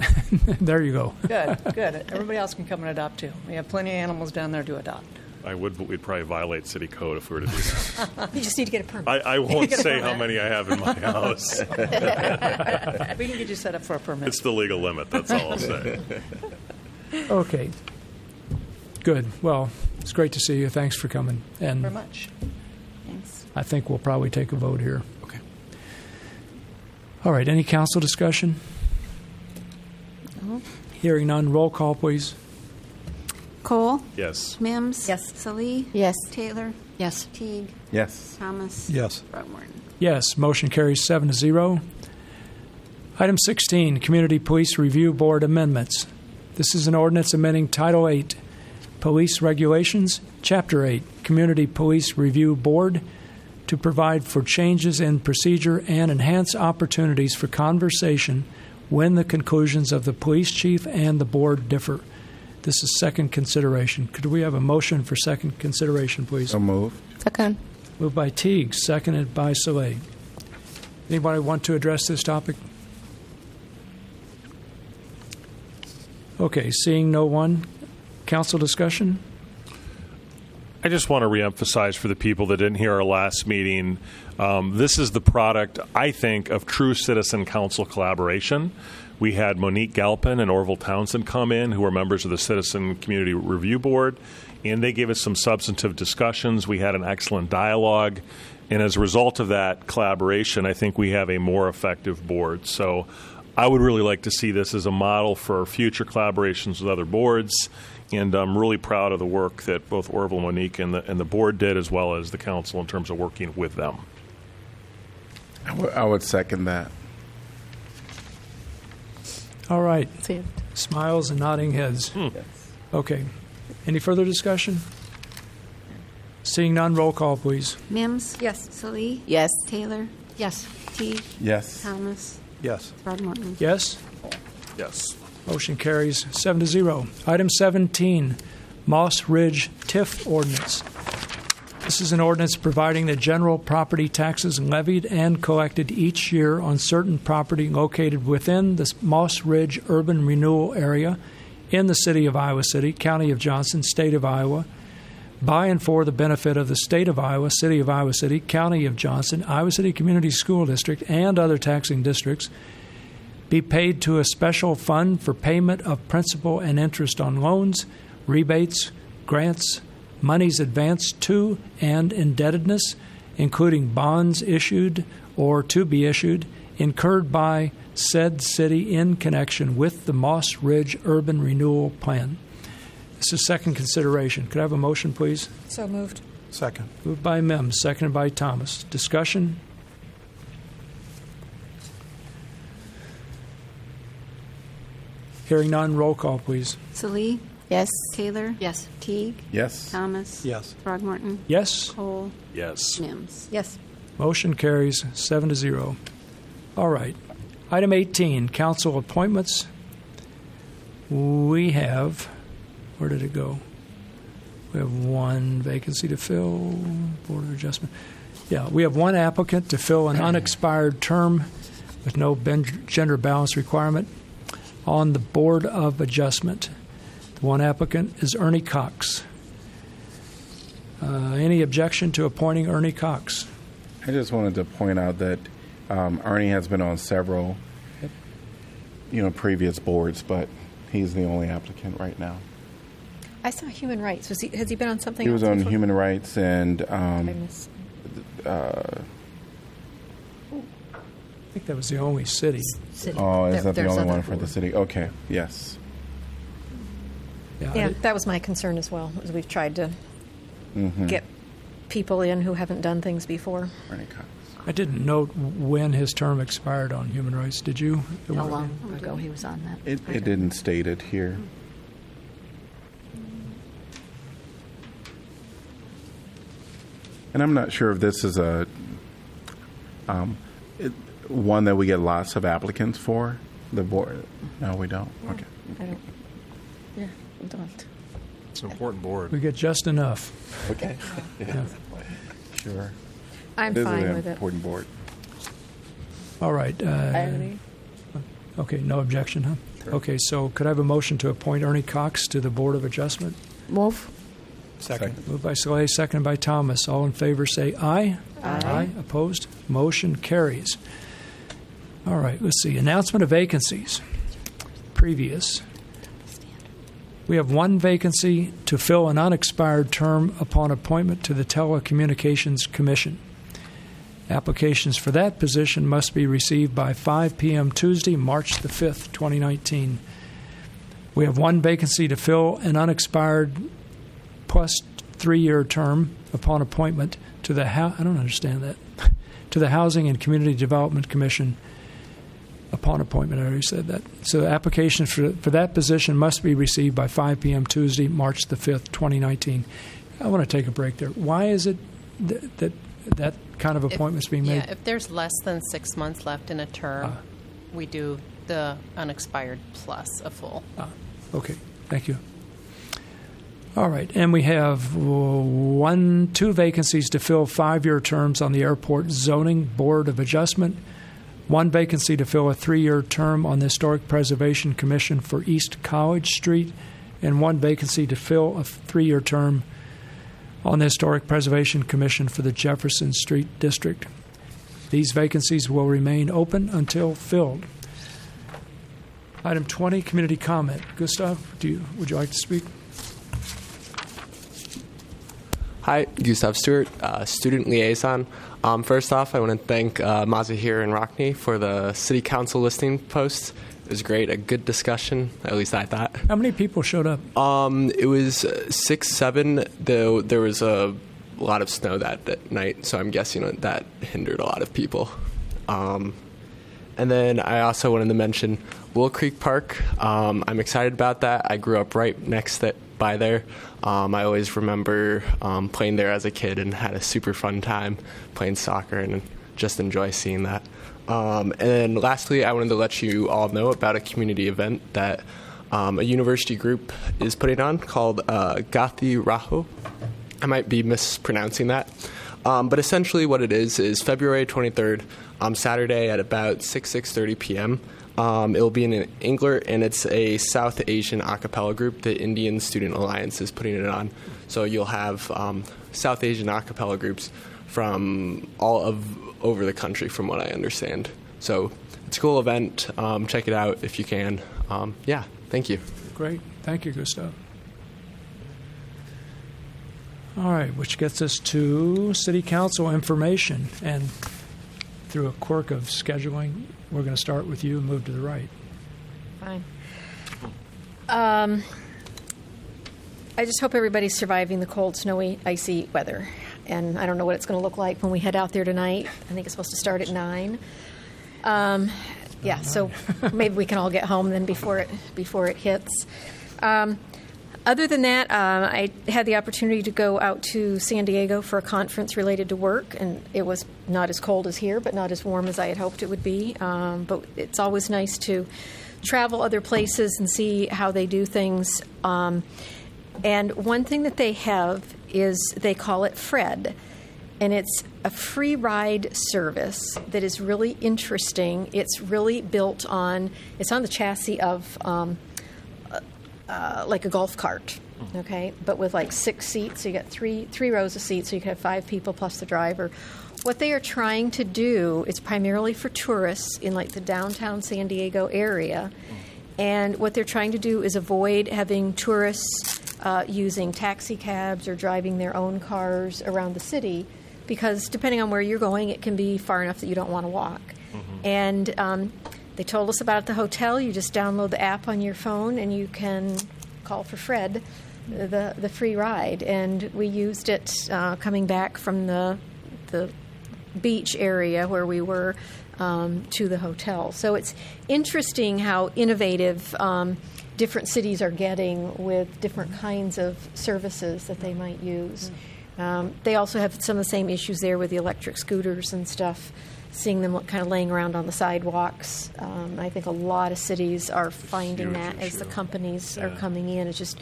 (laughs) there you go. Good, (laughs) good. Everybody else can come and adopt too. We have plenty of animals down there to adopt. I would, but we'd probably violate city code if we were to do (laughs) that. You just need to get a permit. I, I won't say how many I have in my house. (laughs) we can get you set up for a permit. it's the legal limit. That's all I'll say. (laughs) Okay. Good. Well, it's great to see you. Thanks for coming. And very much. Thanks. I think we'll probably take a vote here. Okay. All right. Any council discussion? Hearing none. Roll call, please. Cole. Yes. Mims. Yes. Salih. Yes. Taylor. Yes. Teague. Yes. Thomas. Yes. Throgmorton. Yes, motion carries seven to zero. Item 16, Community Police Review Board Amendments. This is an ordinance amending Title 8, Police Regulations, Chapter 8, Community Police Review Board, to provide for changes in procedure and enhance opportunities for conversation when the conclusions of the police chief and the board differ. This is second consideration. Could we have a motion for second consideration, please? So move. Second. Moved by Teague, seconded by Salih. Anybody want to address this topic? Okay, seeing no one, council discussion? I just want to reemphasize for the people that didn't hear our last meeting um, this is the product, I think, of true citizen council collaboration. We had Monique Galpin and Orville Townsend come in, who are members of the Citizen Community Review Board, and they gave us some substantive discussions. We had an excellent dialogue. And as a result of that collaboration, I think we have a more effective board. So I would really like to see this as a model for future collaborations with other boards. And I'm really proud of the work that both Orville, Monique, and the, and the board did, as well as the council, in terms of working with them. I would second that. All right. That's it. Smiles and nodding heads. Hmm. Okay. Any further discussion? Seeing none, roll call, please. Mims? Yes. Salih? Yes. Taylor? Yes. T? Yes. Thomas? Yes. Brad Throgmorton? Yes? Yes. Motion carries seven to zero. Item 17, Moss Ridge TIF ordinance. This is an ordinance providing that general property taxes levied and collected each year on certain property located within the Moss Ridge urban renewal area in the city of Iowa City, county of Johnson, state of Iowa, by and for the benefit of the state of Iowa, city of Iowa City, county of Johnson, Iowa City Community School District, and other taxing districts, be paid to a special fund for payment of principal and interest on loans, rebates, grants, monies advanced to and indebtedness, including bonds issued or to be issued, incurred by said city in connection with the Moss Ridge Urban Renewal Plan. This is second consideration. Could I have a motion, please? So moved. Second. Moved by Mims, seconded by Thomas. Discussion? Hearing none, roll call, please. Salih? Yes. Taylor? Yes. Teague? Yes. Thomas? Yes. Throgmorton? Yes? Cole? Yes. Mims? Yes. Motion carries seven to zero. All right. Item 18, council appointments. We have, where did it go? We have one vacancy to fill, Board of Adjustment. Yeah, we have one applicant to fill an unexpired term with no gender balance requirement on the Board of Adjustment. The one applicant is Ernie Cox. Uh, any objection to appointing Ernie Cox? I just wanted to point out that um, Arnie has been on several, you know, previous boards, but he's the only applicant right now. I saw human rights. Was he, has he been on something He was on before? human rights and I um, uh, I think that was the only city. City. oh, is There- that the there's only one for the city? Okay, yes. Yeah, Yeah, that was my concern as well. As we've tried to Mm-hmm. get people in who haven't done things before. I didn't note when his term expired on human rights. Did you? How long ago he was on that? It, it didn't state it here. And I'm not sure if this is a um, it, one that we get lots of applicants for. The board? No, we don't. Okay. I don't. Yeah, we don't. It's an important board. We get just enough. Okay. Yeah. Sure. I'm It is fine an with it. important board. All right. Uh, Ernie? okay, no objection, huh? Okay, so could I have a motion to appoint Ernie Cox to the Board of Adjustment? Move. Second. Moved by Salih, seconded by Thomas. All in favor say aye. Aye. Opposed? Motion carries. All right, let's see. Announcement of vacancies. Previous. We have one vacancy to fill an unexpired term upon appointment to the Telecommunications Commission. Applications for that position must be received by 5 p.m. Tuesday, March the 5th, 2019. We have one vacancy to fill an unexpired plus three-year term upon appointment to the I don't understand that (laughs) to the Housing and Community Development Commission upon appointment. I already said that. So applications for for that position must be received by 5 p.m. Tuesday, March the 5th, 2019. I want to take a break there. Why is it that that, that kind of If- appointments being made? Yeah, if there's less than six months left in a term, Ah. we do the unexpired plus a full. Okay, thank you. All right, and we have uh, one, two vacancies to fill five-year terms on the Airport Zoning Board of Adjustment, one vacancy to fill a three-year term on the Historic Preservation Commission for East College Street, and one vacancy to fill a three-year term on the Historic Preservation Commission for the Jefferson Street District. These vacancies will remain open until filled. Item 20, community comment. Gustav, do you, would you like to speak? Hi, Gustav Stewart, uh, student liaison. Um, first off, I want to thank uh, Mazahir and Rockne for the city council listing post. It was great, a good discussion. At least I thought. How many people showed up? Um, it was uh, six, seven. Though there was a lot of snow that, that night, so I'm guessing that, hindered a lot of people. Um, and then I also wanted to mention Willow Creek Park. Um, I'm excited about that. I grew up right next that by there. Um, I always remember um, playing there as a kid and had a super fun time playing soccer and just enjoy seeing that. Um, and lastly, I wanted to let you all know about a community event that um, a university group is putting on called uh, Gathi Raho. I might be mispronouncing that. Um, but essentially, what it is is February 23rd, um, Saturday at about 6 6:30 p.m. Um, it will be in Englert, and it's a South Asian a cappella group. The Indian Student Alliance is putting it on. So you'll have um, South Asian a cappella groups from all of over the country, from what I understand. So it's a cool event. Um, check it out if you can. Um, yeah, thank you. Great. Thank you, Gustav. All right, which gets us to City Council information. And through a quirk of scheduling, we're going to start with you and move to the right. Fine. Um, I just hope everybody's surviving the cold, snowy, icy weather. And I don't know what it's going to look like when we head out there tonight. I think it's supposed to start at nine. Um, yeah, so (laughs) maybe we can all get home then before it before it hits. Um, other than that, um, I had the opportunity to go out to San Diego for a conference related to work, and it was not as cold as here, but not as warm as I had hoped it would be. Um, but it's always nice to travel other places and see how they do things. Um, and one thing that they have is they call it Fred. And it's a free ride service that is really interesting. It's really built on, it's on the chassis of um, uh, like a golf cart, okay, but with like six seats. So you got three three rows of seats, so you can have five people plus the driver. What they are trying to do is primarily for tourists in like the downtown San Diego area, and what they're trying to do is avoid having tourists uh, using taxi cabs or driving their own cars around the city, because depending on where you're going, it can be far enough that you don't want to walk. And um, they told us about at the hotel. You just download the app on your phone and you can call for Fred, the the free ride. And we used it uh, coming back from the the beach area where we were um, to the hotel. So it's interesting how innovative. Um, different cities are getting with different kinds of services that they might use. Um, they also have some of the same issues there with the electric scooters and stuff seeing them kind of laying around on the sidewalks. Um, I think a lot of cities are finding that as the companies are coming in. It's just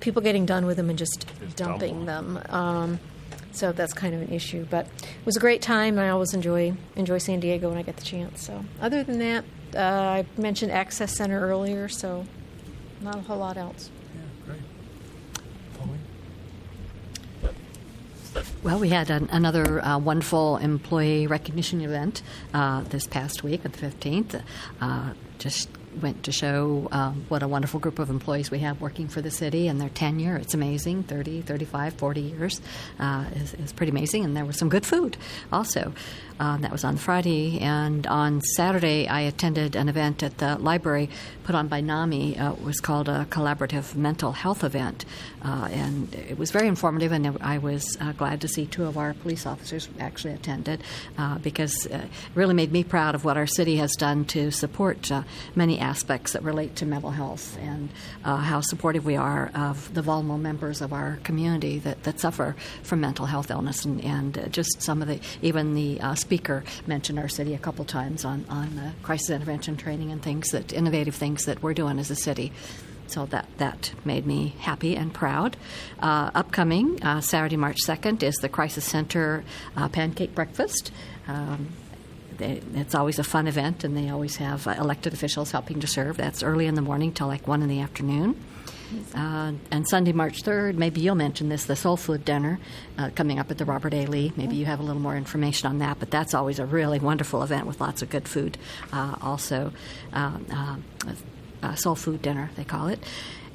people getting done with them and just dump dumping them. Um, so that's kind of an issue. But it was a great time. I always enjoy enjoy San Diego when I get the chance. So other than that, uh, I mentioned Access Center earlier, so not a whole lot else. Well, we had an, another uh, wonderful employee recognition event uh, this past week, on the 15th. Uh, just went to show um, what a wonderful group of employees we have working for the city and their tenure. It's amazing 30, 35, 40 years uh, is, is pretty amazing. And there was some good food also. Um, that was on Friday. And on Saturday, I attended an event at the library put on by NAMI. Uh, it was called a collaborative mental health event. Uh, and it was very informative, and I was uh, glad to see two of our police officers actually attended uh, because uh, it really made me proud of what our city has done to support uh, many aspects that relate to mental health and how supportive we are of the vulnerable members of our community that, that suffer from mental health illness. And, and just some of the, even the speaker mentioned our city a couple times on, on crisis intervention training and things that, innovative things that we're doing as a city. so that, that made me happy and proud. Uh, upcoming uh, Saturday, March 2nd, is the Crisis Center uh, Pancake Breakfast. Um, they, it's always a fun event, and they always have elected officials helping to serve. That's early in the morning till like 1 in the afternoon. Uh, and Sunday, March 3rd, maybe you'll mention this, the Soul Food Dinner uh, coming up at the Robert A. Lee. Maybe you have a little more information on that, but that's always a really wonderful event with lots of good food. Uh, also, um, uh, Soul Food Dinner, they call it.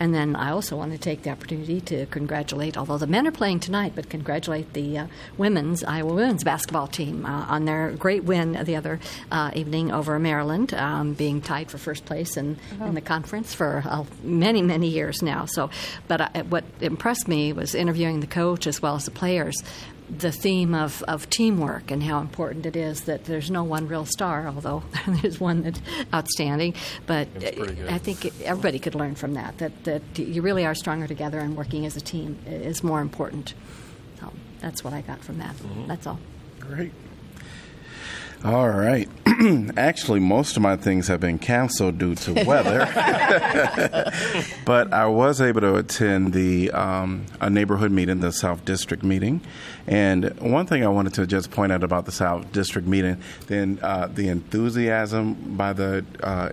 And then I also want to take the opportunity to congratulate, although the men are playing tonight, but congratulate the uh, women's Iowa women's basketball team uh, on their great win the other uh, evening over Maryland, um, being tied for first place in, in the conference for uh, many many years now. So, but I, what impressed me was interviewing the coach as well as the players the theme of, of teamwork and how important it is that there's no one real star, although (laughs) there's one that's outstanding. But I think it, everybody could learn from that, that, that you really are stronger together and working as a team is more important. So that's what I got from that. That's all. Great. All right. (clears throat) Actually, most of my things have been canceled due to weather, (laughs) but I was able to attend the um, a neighborhood meeting, the South District meeting. And one thing I wanted to just point out about the South District meeting, then uh, the enthusiasm by the uh,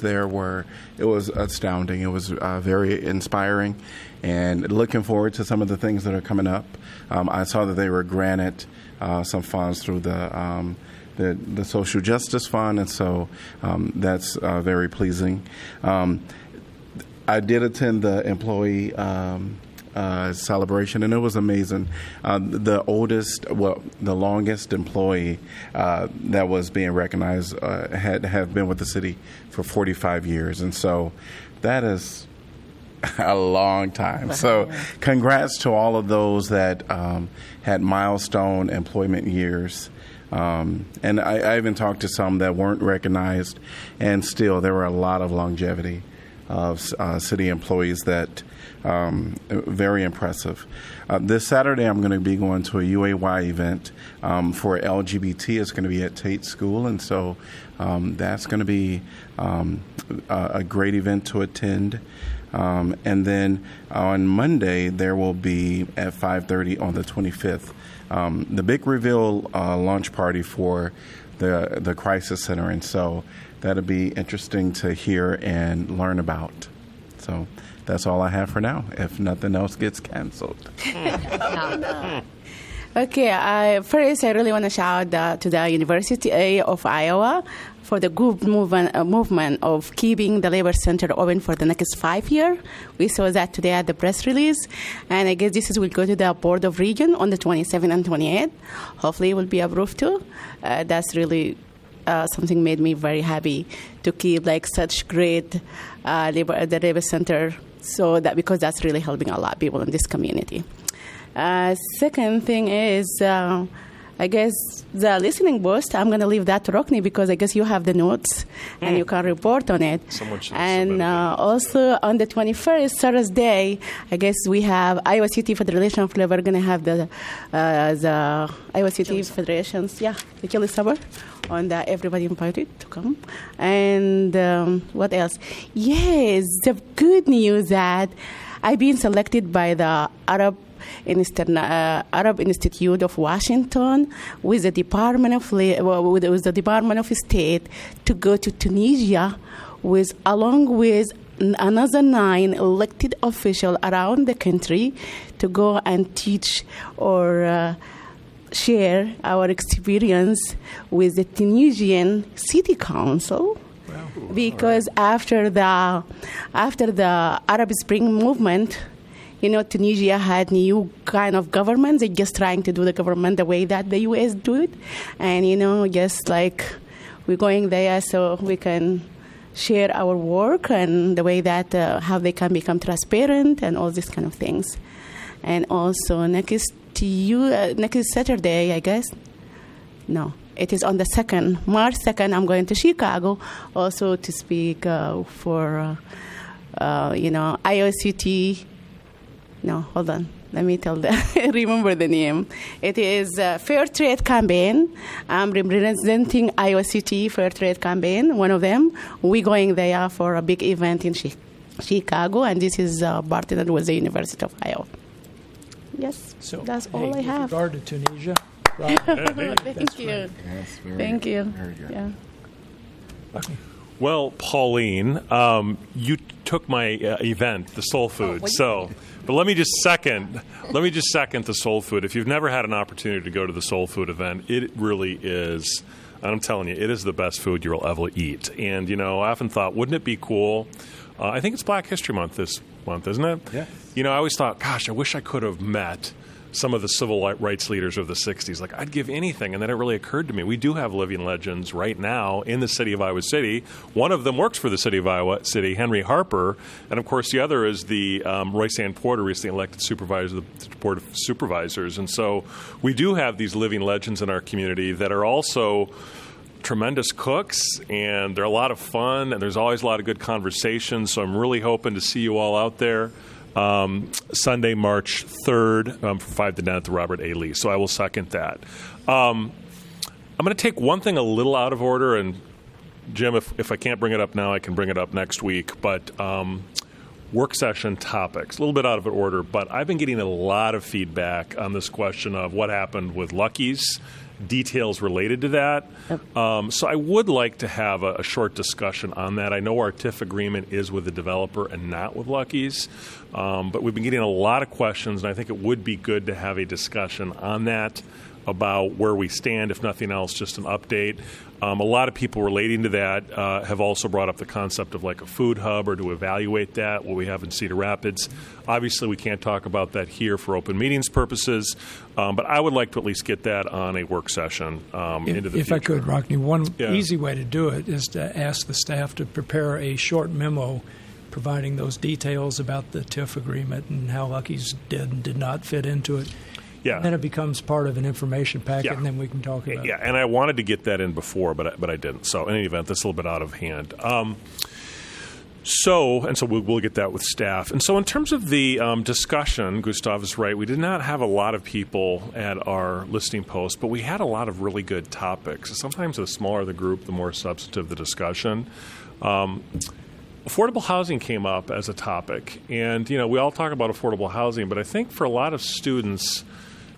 there were it was astounding. It was uh, very inspiring, and looking forward to some of the things that are coming up. Um, I saw that they were granted uh, some funds through the um, the, the social justice fund, and so um, that's uh, very pleasing. Um, I did attend the employee. Um, uh, celebration, and it was amazing. Uh, the oldest, well, the longest employee uh, that was being recognized uh, had have been with the city for 45 years, and so that is (laughs) a long time. So, congrats to all of those that um, had milestone employment years. Um, and I, I even talked to some that weren't recognized, and still there were a lot of longevity of uh, city employees that um, very impressive. Uh, this Saturday, I'm going to be going to a UAY event um, for LGBT. It's going to be at Tate School, and so um, that's going to be um, a, a great event to attend. Um, and then on Monday, there will be at 5:30 on the 25th um, the big reveal uh, launch party for the the crisis center, and so that'll be interesting to hear and learn about. So that's all I have for now. If nothing else gets canceled. (laughs) Okay, I, first I really want to shout uh, to the University of Iowa for the good movement, uh, movement of keeping the Labor Center open for the next five years. We saw that today at the press release, and I guess this is, will go to the Board of Regent on the 27th and 28th. Hopefully, it will be approved too. Uh, that's really uh, something made me very happy to keep like such great uh, labor the labor center. So that because that's really helping a lot of people in this community. Uh, second thing is, uh, I guess the listening boost. I'm going to leave that to Rockne because I guess you have the notes and you can report on it. And uh, also on the 21st Thursday, I guess we have Iowa City Federation of Labor going to have the uh, the Iowa City Federations, yeah, the Kelly Summer on that. Everybody invited to come. And um, what else? Yes, the good news that I've been selected by the Arab uh, Arab Institute of Washington with the Department of with, with the Department of State to go to Tunisia with along with another nine elected officials around the country to go and teach or uh, share our experience with the Tunisian City Council. Because after the after the Arab Spring movement, you know, Tunisia had new kind of government. They're just trying to do the government the way that the U.S. do it, and you know, just like we're going there so we can share our work and the way that uh, how they can become transparent and all these kind of things. And also next to you uh, next Saturday, I guess. No, it is on the second March second. I'm going to Chicago also to speak uh, for uh, uh, you know IOCT. No, hold on. Let me tell the (laughs) remember the name. It is uh, Fair Trade Campaign. I'm representing Iowa City Fair Trade Campaign. One of them. We're going there for a big event in Chicago Chicago, and this is uh, partnered with the University of Iowa. Yes, So that's hey, all I with have. regard to Tunisia. (laughs) Thank That's you. great. Thank you. Yeah. Well, Pauline, um, you took my uh, event, the soul food. so, but let me just second. Let me just second the soul food. If you've never had an opportunity to go to the soul food event, it really is. And I'm telling you, it is the best food you'll ever eat. And you know, I often thought, wouldn't it be cool? Uh, I think it's Black History Month this month, isn't it? Yeah. You know, I always thought, gosh, I wish I could have met some of the civil rights leaders of the 60s. Like, I'd give anything. And then it really occurred to me we do have living legends right now in the city of Iowa City. One of them works for the city of Iowa City, Henry Harper. And of course, the other is the um, Royceann Porter, recently elected supervisor of the Board of Supervisors. And so we do have these living legends in our community that are also tremendous cooks and they're a lot of fun and there's always a lot of good conversations so i'm really hoping to see you all out there um, sunday march 3rd um, from 5 to 9 at the robert a lee so i will second that um, i'm going to take one thing a little out of order and jim if, if i can't bring it up now i can bring it up next week but um, work session topics a little bit out of order but i've been getting a lot of feedback on this question of what happened with lucky's details related to that. Um, so I would like to have a, a short discussion on that. I know our TIF agreement is with the developer and not with Lucky's, um, but we've been getting a lot of questions, and I think it would be good to have a discussion on that about where we stand, if nothing else, just an update. Um, a lot of people relating to that uh, have also brought up the concept of like a food hub or to evaluate that, what we have in Cedar Rapids. Obviously, we can't talk about that here for open meetings purposes, um, but I would like to at least get that on a work session um, into If, the if future. I could, Rockne, one Yeah. easy way to do it is to ask the staff to prepare a short memo providing those details about the TIF agreement and how Lucky's did and did not fit into it. Yeah. Then it becomes part of an information packet, Yeah. and then we can talk about Yeah, it. Yeah, and I wanted to get that in before, but I, but I didn't. So in any event, that's a little bit out of hand. Um, so and so we'll, we'll get that with staff. And so in terms of the um, discussion, Gustav is right. We did not have a lot of people at our listing post, but we had a lot of really good topics. Sometimes the smaller the group, the more substantive the discussion. Um, affordable housing came up as a topic, and you know we all talk about affordable housing, but I think for a lot of students,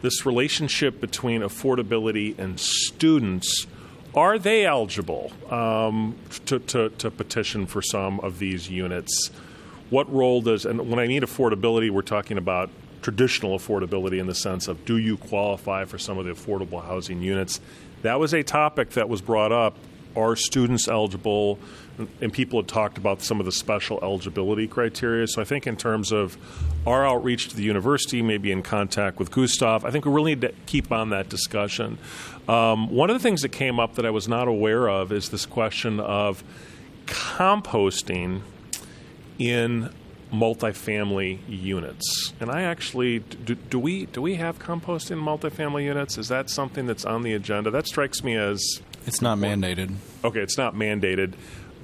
this relationship between affordability and students are they eligible um, to, to, to petition for some of these units? What role does, and when I mean affordability, we're talking about traditional affordability in the sense of do you qualify for some of the affordable housing units? That was a topic that was brought up. Are students eligible? And people had talked about some of the special eligibility criteria. So I think, in terms of our outreach to the university, maybe in contact with Gustav, I think we really need to keep on that discussion. Um, one of the things that came up that I was not aware of is this question of composting in multifamily units. And I actually do, do we do we have composting in multifamily units? Is that something that's on the agenda? That strikes me as It's not mandated. Okay, it's not mandated.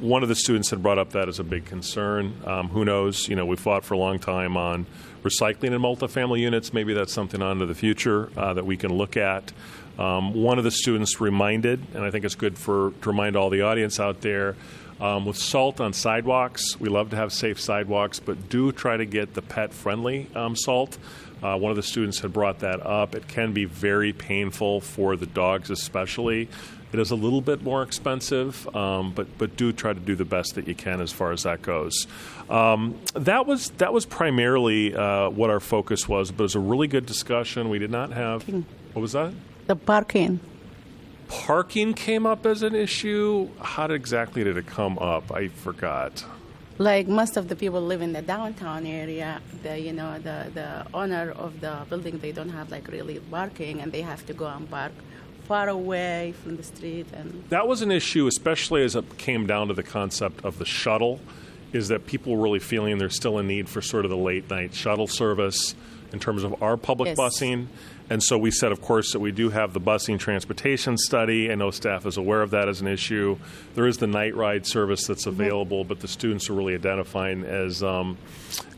One of the students had brought up that as a big concern. Um, who knows? You know, we fought for a long time on recycling in multifamily units. Maybe that's something on to the future uh, that we can look at. Um, one of the students reminded, and I think it's good for to remind all the audience out there, um, with salt on sidewalks, we love to have safe sidewalks, but do try to get the pet friendly um, salt. Uh, one of the students had brought that up. It can be very painful for the dogs, especially. It is a little bit more expensive, um, but but do try to do the best that you can as far as that goes. Um, that was that was primarily uh, what our focus was, but it was a really good discussion. We did not have what was that? The parking. Parking came up as an issue. How did, exactly did it come up? I forgot. Like most of the people live in the downtown area, the you know the the owner of the building they don't have like really parking and they have to go and park far away from the street and That was an issue, especially as it came down to the concept of the shuttle, is that people were really feeling there's still a need for sort of the late night shuttle service in terms of our public Yes. busing. And so we said, of course, that we do have the busing transportation study. I know staff is aware of that as an issue. There is the night ride service that's available, but the students are really identifying as um,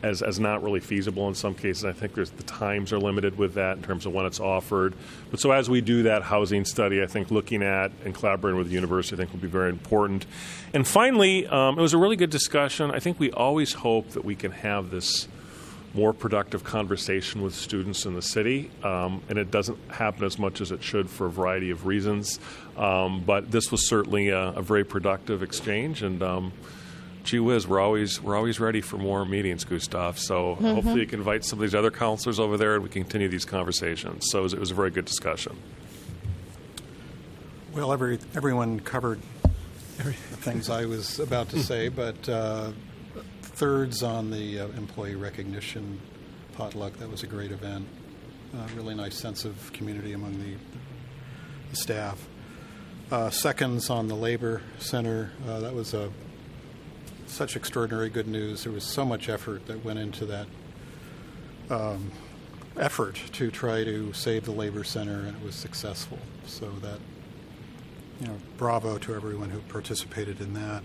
as, as not really feasible in some cases. I think there's the times are limited with that in terms of when it's offered. But so as we do that housing study, I think looking at and collaborating with the university, I think will be very important. And finally, um, it was a really good discussion. I think we always hope that we can have this more productive conversation with students in the city, um, and it doesn't happen as much as it should for a variety of reasons. Um, but this was certainly a, a very productive exchange, and um, gee whiz, we're always we're always ready for more meetings, Gustav. So Mhm. hopefully you can invite some of these other counselors over there, and we can continue these conversations. So it was, it was a very good discussion. Well, every, everyone covered the things I was about to say, but uh, thirds on the uh, employee recognition potluck, that was a great event. Uh, really nice sense of community among the, the staff. Uh, seconds on the labor center, uh, that was a, such extraordinary good news. There was so much effort that went into that um, effort to try to save the labor center, and it was successful. So that you know, bravo to everyone who participated in that.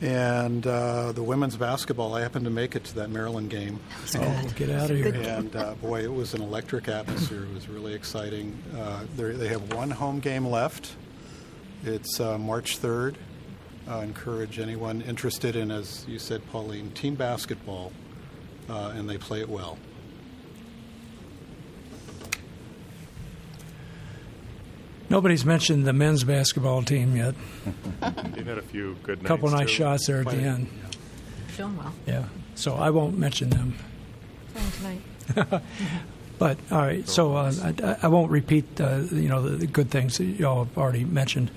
And uh, the women's basketball, I happened to make it to that Maryland game. Oh, get out of here. And uh, boy, it was an electric atmosphere. It was really exciting. Uh, they have one home game left. It's uh, March 3rd. I encourage anyone interested in, as you said, Pauline, team basketball, uh, and they play it well. Nobody's mentioned the men's basketball team yet. (laughs) You've had a few good A nights. couple nice too. shots there at the end. Doing well. Yeah. So I won't mention them. tonight. (laughs) But all right, so uh, I, I won't repeat uh, you know the, the good things that y'all have already mentioned.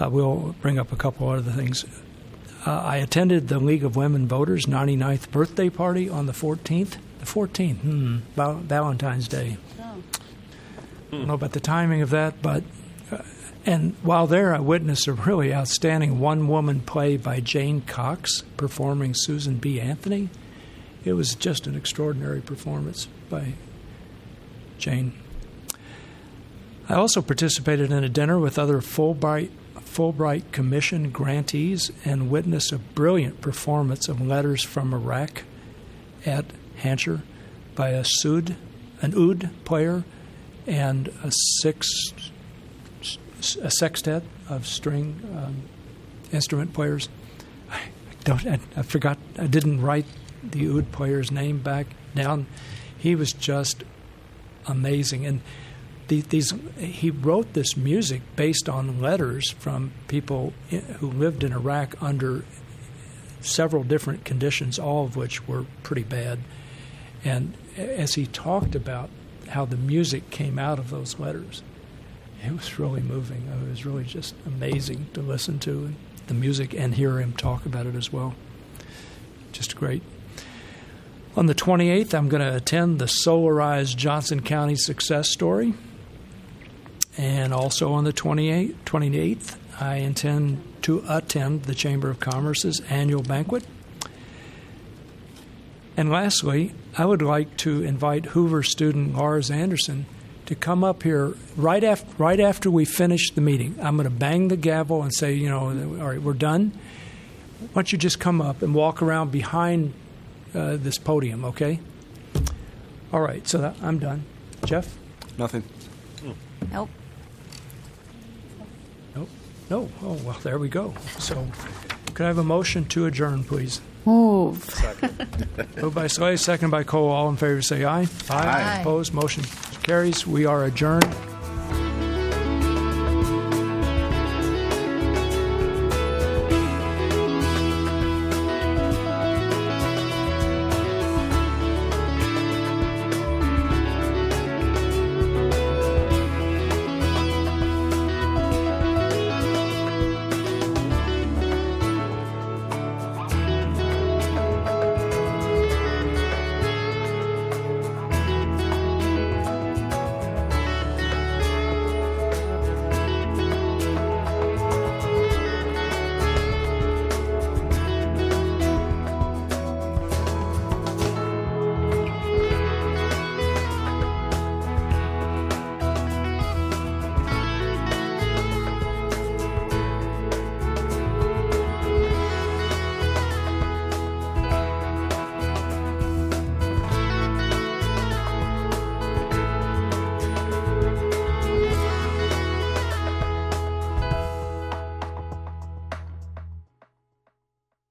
Uh, we'll bring up a couple other things. Uh, I attended the League of Women Voters 99th birthday party on the 14th. The 14th, hmm, Val- Valentine's Day. I don't know about the timing of that, but uh, and while there, I witnessed a really outstanding one-woman play by Jane Cox performing Susan B. Anthony. It was just an extraordinary performance by Jane. I also participated in a dinner with other Fulbright, Fulbright Commission grantees and witnessed a brilliant performance of Letters from Iraq at Hancher by a Sud, an oud player and a six, a sextet of string um, instrument players. I don't. I, I forgot. I didn't write the oud player's name back down. He was just amazing, and the, these he wrote this music based on letters from people who lived in Iraq under several different conditions, all of which were pretty bad. And as he talked about how the music came out of those letters, it was really moving. It was really just amazing to listen to the music and hear him talk about it as well. Just great. On the 28th, I'm going to attend the Solarize Johnson County Success Story. And also on the 28th, 28th, I intend to attend the Chamber of Commerce's annual banquet. And lastly, I would like to invite Hoover student Lars Anderson to come up here right after right after we finish the meeting. I'm going to bang the gavel and say, you know, all right, we're done. Why don't you just come up and walk around behind uh, this podium, okay? All right, so that, I'm done. Geoff? Nothing. Nope. Nope. No. Oh, well, there we go. So, could I have a motion to adjourn, please? Move. Moved by Slay, second by Cole. All in favor say aye. Aye. Opposed? Motion carries. We are adjourned.